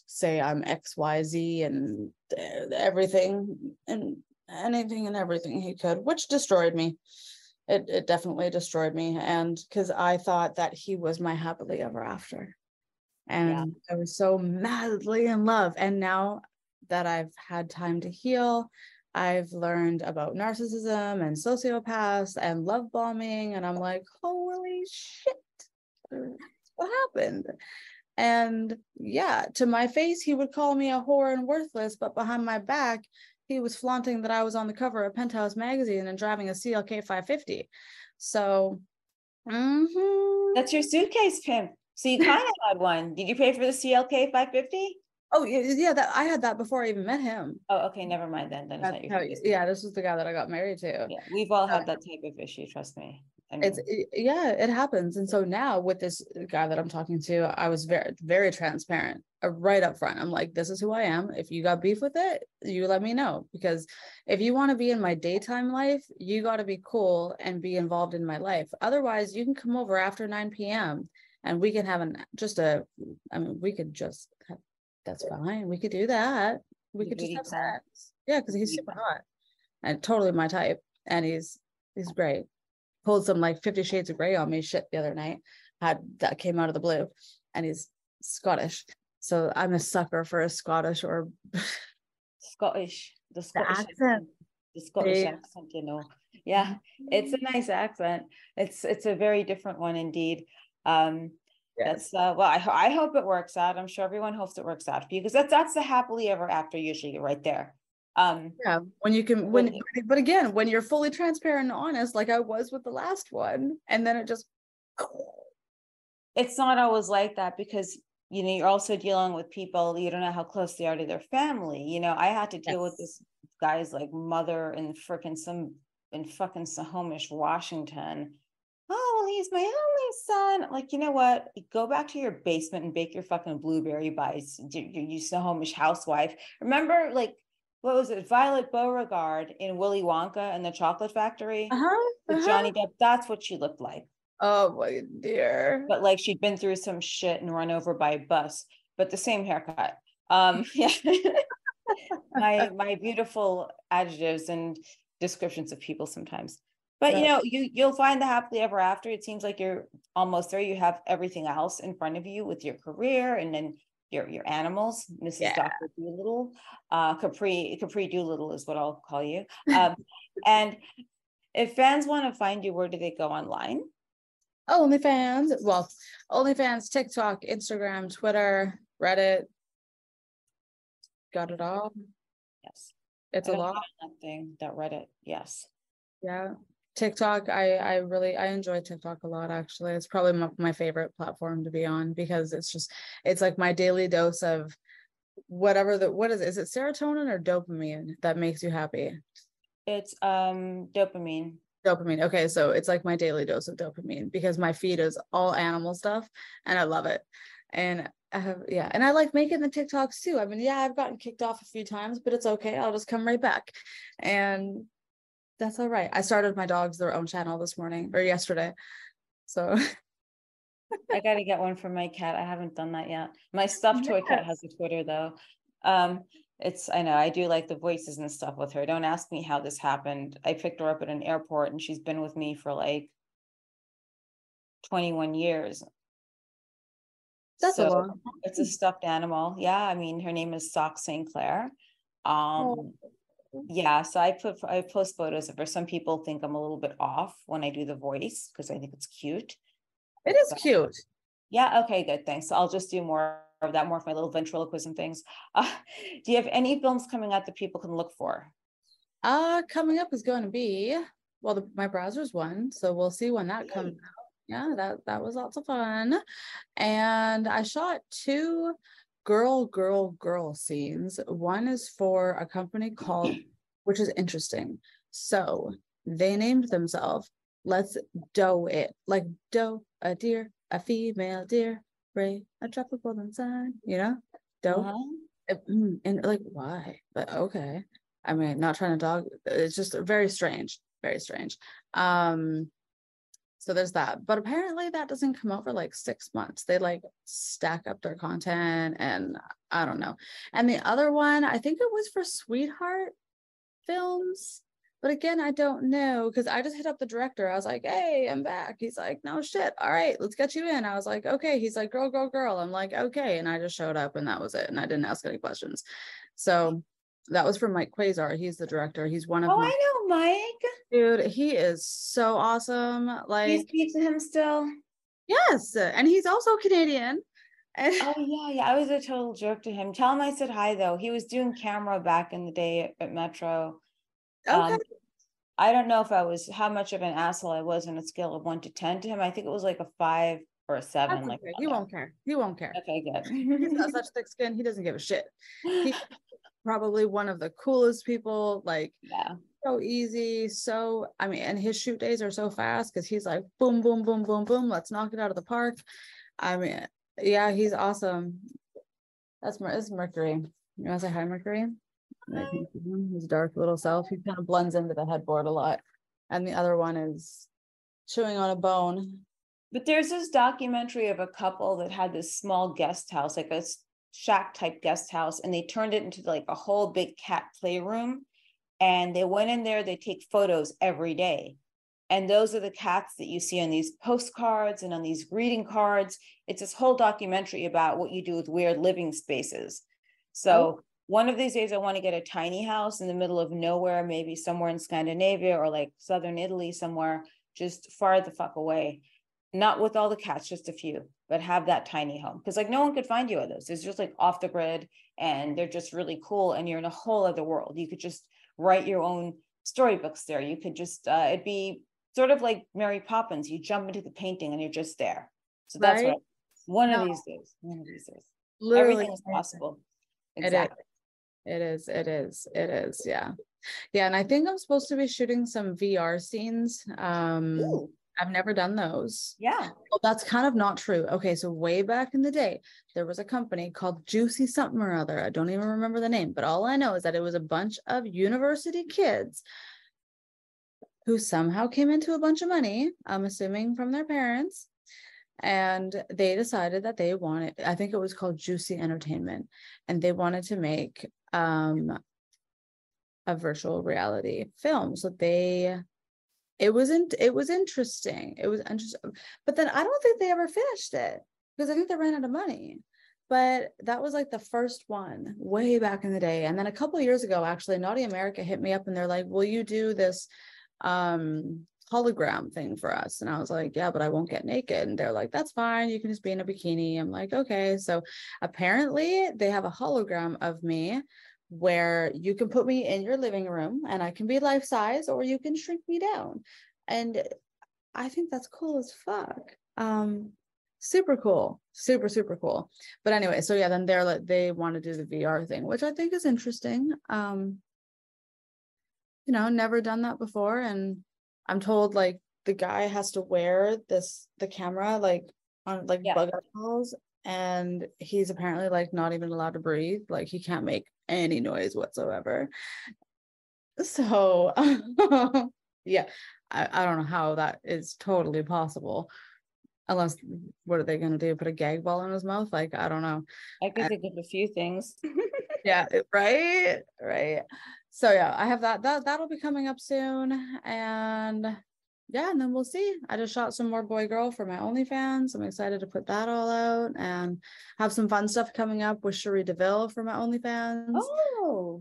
say I'm X Y Z and uh, everything and anything and everything he could, which destroyed me. It it definitely destroyed me, and because I thought that he was my happily ever after, and yeah. I was so madly in love, and now that I've had time to heal. I've learned about narcissism and sociopaths and love bombing. And I'm like, holy shit, what happened? And yeah, to my face, he would call me a whore and worthless, but behind my back, he was flaunting that I was on the cover of Penthouse magazine and driving a CLK 550. So, mm-hmm. that's your suitcase pimp. So you kind of had one. Did you pay for the CLK 550? Oh yeah, that I had that before I even met him. Oh, okay, never mind then. Then not your yeah, this was the guy that I got married to. Yeah, we've all had that type of issue. Trust me. I mean, it's it, yeah, it happens. And so now with this guy that I'm talking to, I was very very transparent, uh, right up front. I'm like, this is who I am. If you got beef with it, you let me know. Because if you want to be in my daytime life, you got to be cool and be involved in my life. Otherwise, you can come over after 9 p.m. and we can have an just a. I mean, we could just have that's fine. We could do that. We could just have sex. Yeah, because he's super hot and totally my type. And he's he's great. Pulled some like Fifty Shades of Grey on me shit the other night. Had that came out of the blue, and he's Scottish. So I'm a sucker for a Scottish or Scottish. The Scottish the accent. The Scottish yeah. accent, you know. Yeah, it's a nice accent. It's it's a very different one indeed. Um, Yes. That's uh, well, I, I hope it works out. I'm sure everyone hopes it works out for you because that's that's the happily ever after usually right there. Um, yeah, when you can when but again, when you're fully transparent and honest, like I was with the last one, and then it just it's not always like that because you know you're also dealing with people you don't know how close they are to their family. You know, I had to deal yes. with this guy's like mother in freaking some in fucking Snohomish, Washington oh, he's my only son. Like, you know what? Go back to your basement and bake your fucking blueberry pies. You Snohomish housewife. Remember, like, what was it? Violet Beauregarde in Willy Wonka and the Chocolate Factory uh-huh, with uh-huh. Johnny Depp. That's what she looked like. Oh my dear. But like she'd been through some shit and run over by a bus, but the same haircut. Um, yeah. my my beautiful adjectives and descriptions of people sometimes. But you know, you you'll find the happily ever after. It seems like you're almost there. You have everything else in front of you with your career and then your your animals, Mrs. Yeah. Doctor Doolittle, uh, Capri Capri Doolittle is what I'll call you. Um, and if fans want to find you, where do they go online? OnlyFans. Well, OnlyFans, TikTok, Instagram, Twitter, Reddit. Got it all. Yes, it's a lot. That thing that Reddit. Yes. Yeah. TikTok, I I really I enjoy TikTok a lot actually. It's probably my, my favorite platform to be on because it's just it's like my daily dose of whatever the what is it? Is it serotonin or dopamine that makes you happy? It's um dopamine. Dopamine. Okay, so it's like my daily dose of dopamine because my feed is all animal stuff and I love it. And I have yeah, and I like making the TikToks too. I mean, yeah, I've gotten kicked off a few times, but it's okay. I'll just come right back. And that's all right. I started my dogs their own channel this morning or yesterday. So I gotta get one for my cat. I haven't done that yet. My stuffed toy cat has a Twitter though. Um, it's I know I do like the voices and stuff with her. Don't ask me how this happened. I picked her up at an airport and she's been with me for like 21 years. That's a So, long It's a stuffed animal. Yeah, I mean, her name is Sock St. Clair. Um, yeah, so I put, I post photos of her. Some people think I'm a little bit off when I do the voice because I think it's cute. It is cute. Yeah, okay, good, thanks. So I'll just do more of that, more of my little ventriloquism things. Uh, do you have any films coming out that people can look for? Uh coming up is going to be well, the, my Brazzers one, so we'll see when that comes out. Yeah, that that was lots of fun. And I shot two girl, girl, girl scenes. One is for a company called, which is interesting. So they named themselves Let's Doe It, like doe, a deer, a female deer, ray, a tropical sun, you know, doe. Uh-huh. Uh, mm, and like why but okay i mean not trying to dog it's just very strange very strange um so there's that but apparently that doesn't come out for like six months. They like stack up their content and i don't know. And the other one i think it was for sweetheart films but again i don't know because i just hit up the director. I was like hey i'm back. He's like no shit. All right let's get you in. I was like okay. He's like girl girl girl. I'm like okay. And i just showed up and that was it and i didn't ask any questions. So that was from mike quasar he's the director he's one of Oh, my I know Mike. dude he is so awesome Like you speak to him still? yes and he's also canadian and Oh yeah, yeah. I was a total jerk to him. Tell him I said hi though. He was doing camera back in the day at, at Metro. okay Um, I don't know if I was how much of an asshole I was on a scale of one to ten to him. I think it was like a five or a seven. that's Like okay. he won't care he won't care Okay, good. he's got such thick skin he doesn't give a shit He- probably one of the coolest people like yeah. so easy so i mean and his shoot days are so fast because he's like boom boom boom boom boom let's knock it out of the park. I mean yeah he's awesome. That's is mercury. You want to say hi mercury? His dark little self he kind of blends into the headboard a lot. And the other one is chewing on a bone. But there's this documentary of a couple that had this small guest house, like a shack type guest house, and they turned it into like a whole big cat playroom. And they went in there, they take photos every day. And those are the cats that you see on these postcards and on these greeting cards. It's this whole documentary about what you do with weird living spaces. So oh. one of these days, I want to get a tiny house in the middle of nowhere, maybe somewhere in Scandinavia or like southern Italy, somewhere just far the fuck away not with all the cats, just a few, but have that tiny home. Because like no one could find you at those. It's just like off the grid and they're just really cool. And you're in a whole other world. You could just write your own storybooks there. You could just uh it'd be sort of like Mary Poppins. You jump into the painting and you're just there. So that's Right? what one No. of these days. One of these days. Literally Everything is possible. It is. Exactly. It is, it is, it is, yeah. Yeah, and I think I'm supposed to be shooting some VR scenes. Um Ooh, I've never done those. yeah. Well, that's kind of not true. Okay, so way back in the day, there was a company called Juicy something or other. I don't even remember the name, but all I know is that it was a bunch of university kids who somehow came into a bunch of money, I'm assuming from their parents. And they decided that they wanted, I think it was called Juicy Entertainment, and they wanted to make um a virtual reality film. So they it wasn't it was interesting. It was interesting. But then I don't think they ever finished it because I think they ran out of money. But that was like the first one way back in the day. And then a couple years ago, actually, Naughty America hit me up and they're like, Will you do this um hologram thing for us? And I was like, Yeah, but I won't get naked. And they're like, That's fine. You can just be in a bikini. I'm like, Okay. So apparently they have a hologram of me where you can put me in your living room and I can be life size or you can shrink me down. And I think that's cool as fuck. Um super cool. Super super cool. But anyway, so yeah, then they're like they want to do the VR thing, which I think is interesting. Um you know, never done that before and I'm told like the guy has to wear this the camera like on like Yeah. bug out calls and he's apparently like not even allowed to breathe like he can't make any noise whatsoever. So yeah I, I don't know how that is totally possible unless what are they going to do put a gag ball in his mouth? Like i don't know. I could think of a few things. yeah right? Right. So yeah i have that that that'll be coming up soon and yeah and then we'll see i just shot some more boy girl for my onlyfans i'm excited to put that all out and have some fun stuff coming up with cherie deville for my onlyfans oh,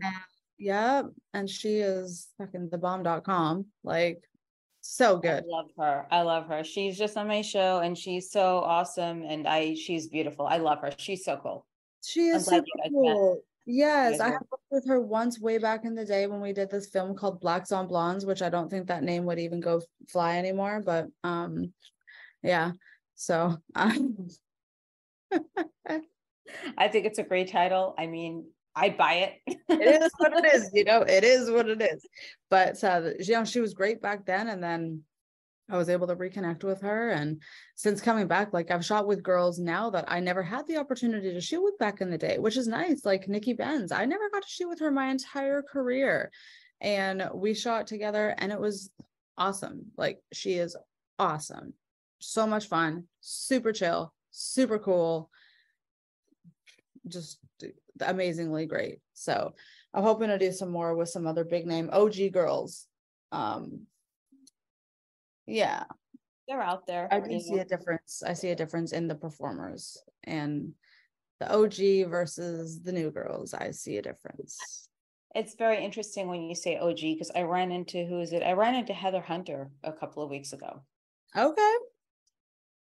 yeah and she is fucking the bomb.com like so I good love her. I love her. She's just on my show and she's so awesome. And I, she's beautiful. I love her. She's so cool. She is glad super you guys met. cool. Yes, I have worked with her once way back in the day when we did this film called Blacks on Blondes, which I don't think that name would even go fly anymore, but um yeah. So um, I think it's a great title. I mean, I'd buy it. it is what it is, you know, it is what it is. But uh you know, she was great back then and then I was able to reconnect with her and since coming back like I've shot with girls now that I never had the opportunity to shoot with back in the day, which is nice, like Nikki Benz. I never got to shoot with her my entire career. And we shot together and it was awesome. Like she is awesome. So much fun, super chill, super cool. Just amazingly great. So I'm hoping to do some more with some other big name OG girls. Um yeah, They're out there. I do see a difference. I see a difference in the performers and the OG versus the new girls. I see a difference. It's very interesting when you say OG because I ran into who is it? I ran into Heather Hunter a couple of weeks ago. Okay.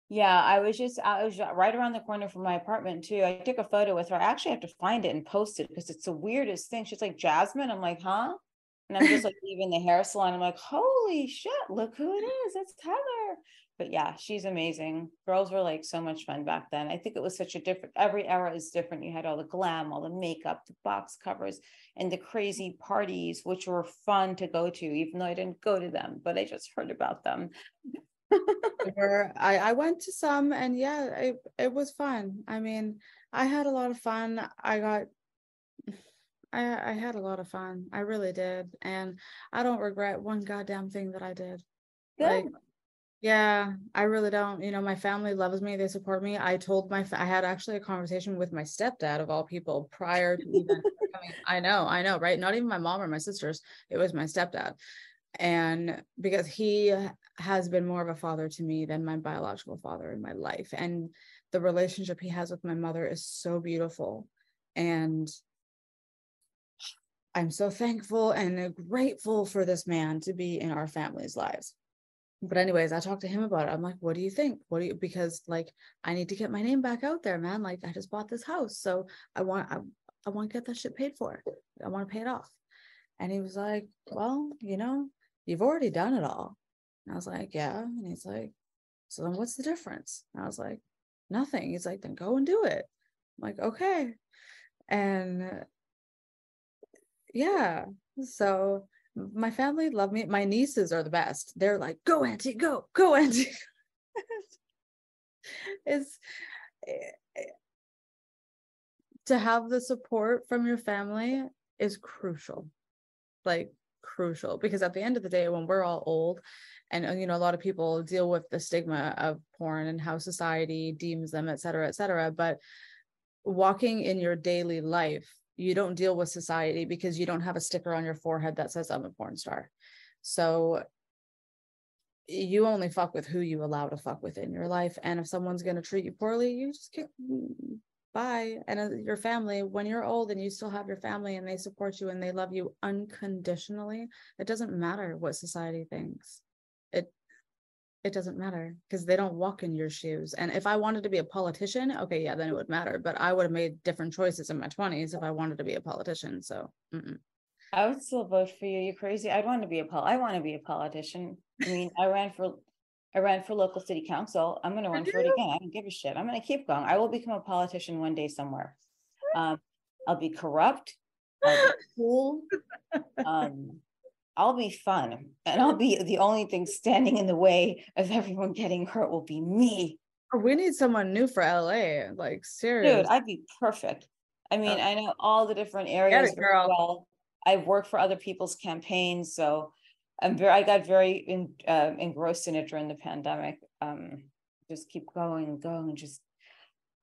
Yeah, I was just I was right around the corner from my apartment too. I took a photo with her. I actually have to find it and post it because it's the weirdest thing. She's like Jasmine. I'm like, huh? And I'm just like leaving the hair salon. I'm like, holy shit, look who it is. It's Heather. But yeah, she's amazing. Girls were like so much fun back then. I think it was such a different every era is different. You had all the glam, all the makeup, the box covers, and the crazy parties, which were fun to go to, even though I didn't go to them, but I just heard about them. I, I went to some and yeah, it, it was fun. I mean, I had a lot of fun. I got I I had a lot of fun. I really did. And I don't regret one goddamn thing that I did. Like Yeah, I really don't. You know, my family loves me. They support me. I told my, fa- I had actually a conversation with my stepdad of all people prior to even coming. I know, I know, right? Not even my mom or my sisters. It was my stepdad. And because he has been more of a father to me than my biological father in my life. And the relationship he has with my mother is so beautiful. And I'm so thankful and grateful for this man to be in our family's lives. But anyways i talked to him about it. I'm like what do you think? What do you because like i need to get my name back out there man. Like i just bought this house so i want i, I want to get that shit paid for. I want to pay it off. And he was like well you know you've already done it all. And i was like yeah. And he's like so then what's the difference? And i was like nothing. He's like then go and do it. I'm like okay. And uh, yeah so my family love me. My nieces are the best. They're like, go auntie, go, go auntie. it's eh, eh, to have the support from your family is crucial. Like crucial because at the end of the day when we're all old and uh, you know a lot of people deal with the stigma of porn and how society deems them et cetera et cetera but walking in your daily life you don't deal with society because you don't have a sticker on your forehead that says I'm a porn star. So you only fuck with who you allow to fuck with in your life. And if someone's going to treat you poorly, you just kick bye. And uh, your family, when you're old and you still have your family and they support you and they love you unconditionally, it doesn't matter what society thinks. It it doesn't matter because they don't walk in your shoes. And if I wanted to be a politician, okay, yeah, then it would matter. But I would have made different choices in my 20s if I wanted to be a politician. So, mm-mm. I would still vote for you. You're crazy. I'd want to be a pol. I want to be a politician. I mean, I ran for, I ran for local city council. I'm going to run for it again. I don't give a shit. I'm going to keep going. I will become a politician one day somewhere. Um, I'll be corrupt. I'll be cool. Um, I'll be fun, and I'll be the only thing standing in the way of everyone getting hurt will be me. We need someone new for LA. Like seriously. Dude, I'd be perfect. I mean, Oh. I know all the different areas girl. well. I've worked for other people's campaigns, so I'm very, I got very in, uh, engrossed in it during the pandemic. Um, just keep going and going and just,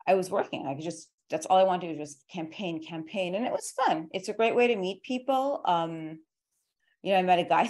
I was working. I could just, that's all I wanted to do was just campaign, campaign, and it was fun. It's a great way to meet people. Um, you know, I met a guy.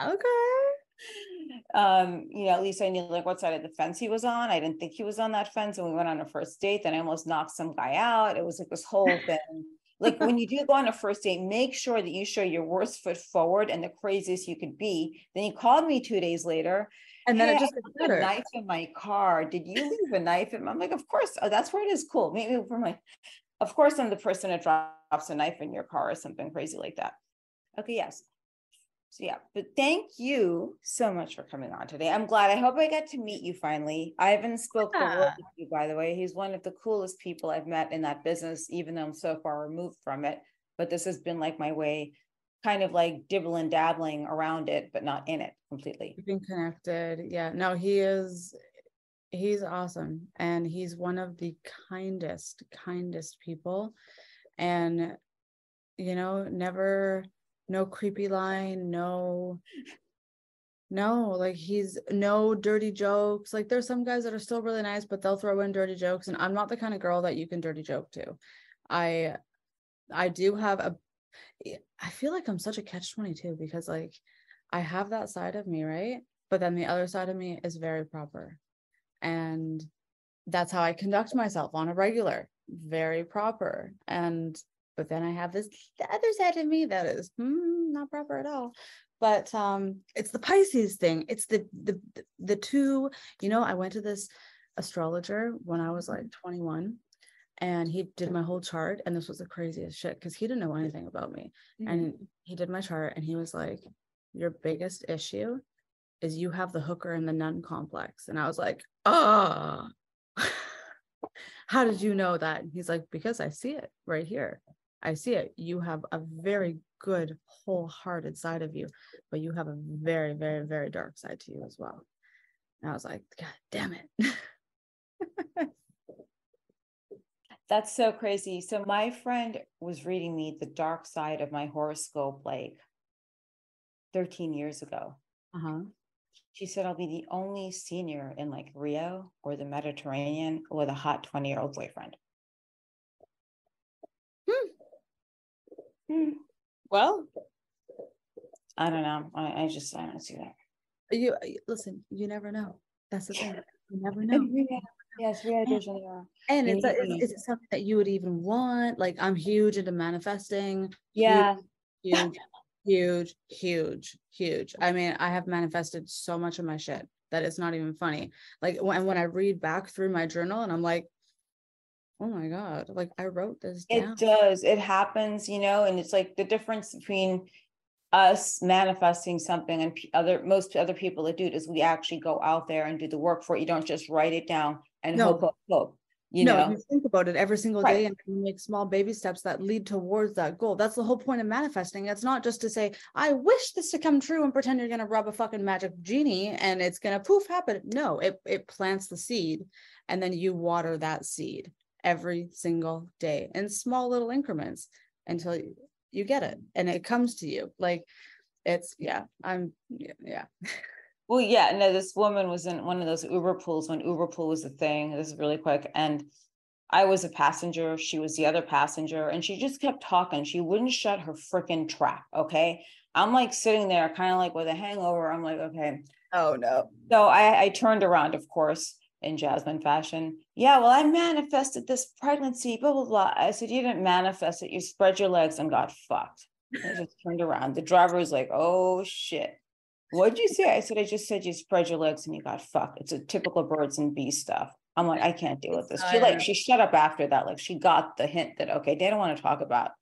Okay. um, you know, at least I knew like what side of the fence he was on. I didn't think he was on that fence, and we went on a first date. Then I almost knocked some guy out. It was like this whole thing. Like when you do go on a first date, make sure that you show your worst foot forward and the craziest you could be. Then he called me two days later. And then "Hey, it just I a knife in my car. Did you leave a knife? in my-" I'm like, of course. Oh, that's where it is. Cool. Maybe for my, of course, I'm the person that drops a knife in your car or something crazy like that. Okay. Yes. So yeah, but thank you so much for coming on today. I'm glad. I hope I got to meet you finally. I haven't spoke the word Yeah. with you, by the way. He's one of the coolest people I've met in that business, even though I'm so far removed from it. But this has been like my way, kind of like dibbling dabbling around it, but not in it completely. Keeping connected. Yeah. No, he is he's awesome. And he's one of the kindest, kindest people. And you know, never no creepy line, no no, like he's no dirty jokes. Like there's some guys that are still really nice, but they'll throw in dirty jokes. And I'm not the kind of girl that you can dirty joke to. I I do have a eh, I feel like I'm such a catch 22 because like I have that side of me, right? But then the other side of me is very proper. And that's how I conduct myself on a regular, very proper. And but then I have this the other side of me that is hmm, not proper at all. But um it's the Pisces thing. It's the the the two, you know, I went to this astrologer when I was like 21 and he did my whole chart and this was the craziest shit because he didn't know anything about me. And he did my chart and he was like your biggest issue is you have the hooker and the nun complex. And i was like ah how did you know that? And he's like because i see it right here i see it you have a very good wholehearted side of you but you have a very very very dark side to you as well and i was like god damn it That's so crazy. So my friend was reading me the dark side of my horoscope like 13 years ago. uh-huh She said I'll be the only senior in like Rio or the Mediterranean with a hot 20 year old boyfriend. Hmm. Well I don't know. I, I just I don't see that. you uh, you- listen you never know that's the thing you never know. Yes, Rio de Janeiro. and it's, it's, is it something that you would even want like i'm huge into manifesting Yeah. huge huge huge huge i mean i have manifested so much of my shit that it's not even funny like when, when i read back through my journal and i'm like oh my god like i wrote this down It does. It happens, you know, and it's like the difference between us manifesting something and other most other people that do it is we actually go out there and do the work for it. You don't just write it down and No. hope, hope, hope. You no, know, you think about it every single Right. day and you make small baby steps that lead towards that goal. That's the whole point of manifesting. It's not just to say, I wish this to come true and pretend you're gonna rub a fucking magic genie and it's gonna poof happen. No, it it plants the seed and then you water that seed every single day in small little increments until you, you get it and it comes to you. Like it's yeah, I'm yeah. Well, yeah, no, this woman was in one of those Uber pools when Uber pool was a thing. This is really quick. And I was a passenger. She was the other passenger. And she just kept talking. She wouldn't shut her freaking trap. Okay. I'm like sitting there, kind of like with a hangover. I'm like, okay. Oh no. So I, I turned around, of course, in Jasmine fashion. Yeah, well, I manifested this pregnancy, blah, blah, blah. I said, You didn't manifest it. You spread your legs and got fucked. I just turned around. The driver was like, Oh shit. What'd you say? I said, I just said you spread your legs and you got fucked. It's a typical birds and bees stuff. I'm like, I can't deal with this. She like she shut up after that. Like she got the hint that okay, they don't want to talk about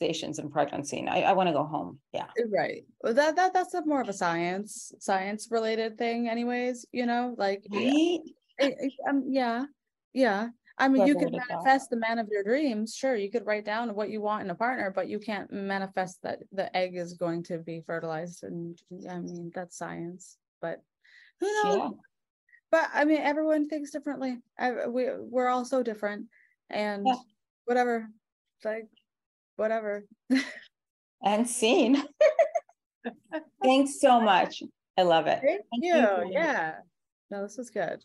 manifestations and pregnancy. And I, I want to go home. Yeah. right well that, that that's a more of a science science related thing anyways you know like yeah, it- it- um, yeah yeah i mean you could would've manifest the man of your dreams sure you could write down what you want in a partner but you can't manifest that the egg is going to be fertilized and i mean that's science but who knows Yeah. but I mean, everyone thinks differently. I, we we're all so different, and yeah. whatever, like whatever. and scene. Thanks so much. I love it. Thank, Thank you. you. Yeah. No, this was good.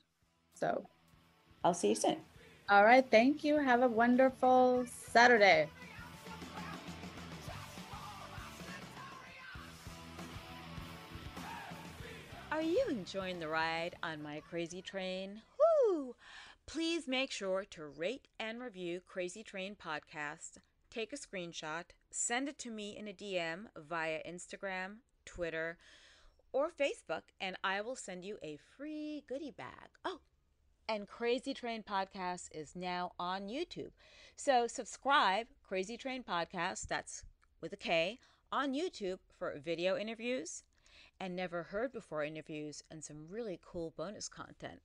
So I'll see you soon. All right. Thank you. Have a wonderful Saturday. Are you enjoying the ride on my crazy train? Woo! Please make sure to rate and review Krazy Train Podcast. Take a screenshot, send it to me in a DM via Instagram, Twitter, or Facebook, and I will send you a free goodie bag. Oh, and Krazy Train Podcast is now on YouTube. So subscribe, Krazy Train Podcast, that's with a K, on YouTube for video interviews and never heard before interviews and some really cool bonus content.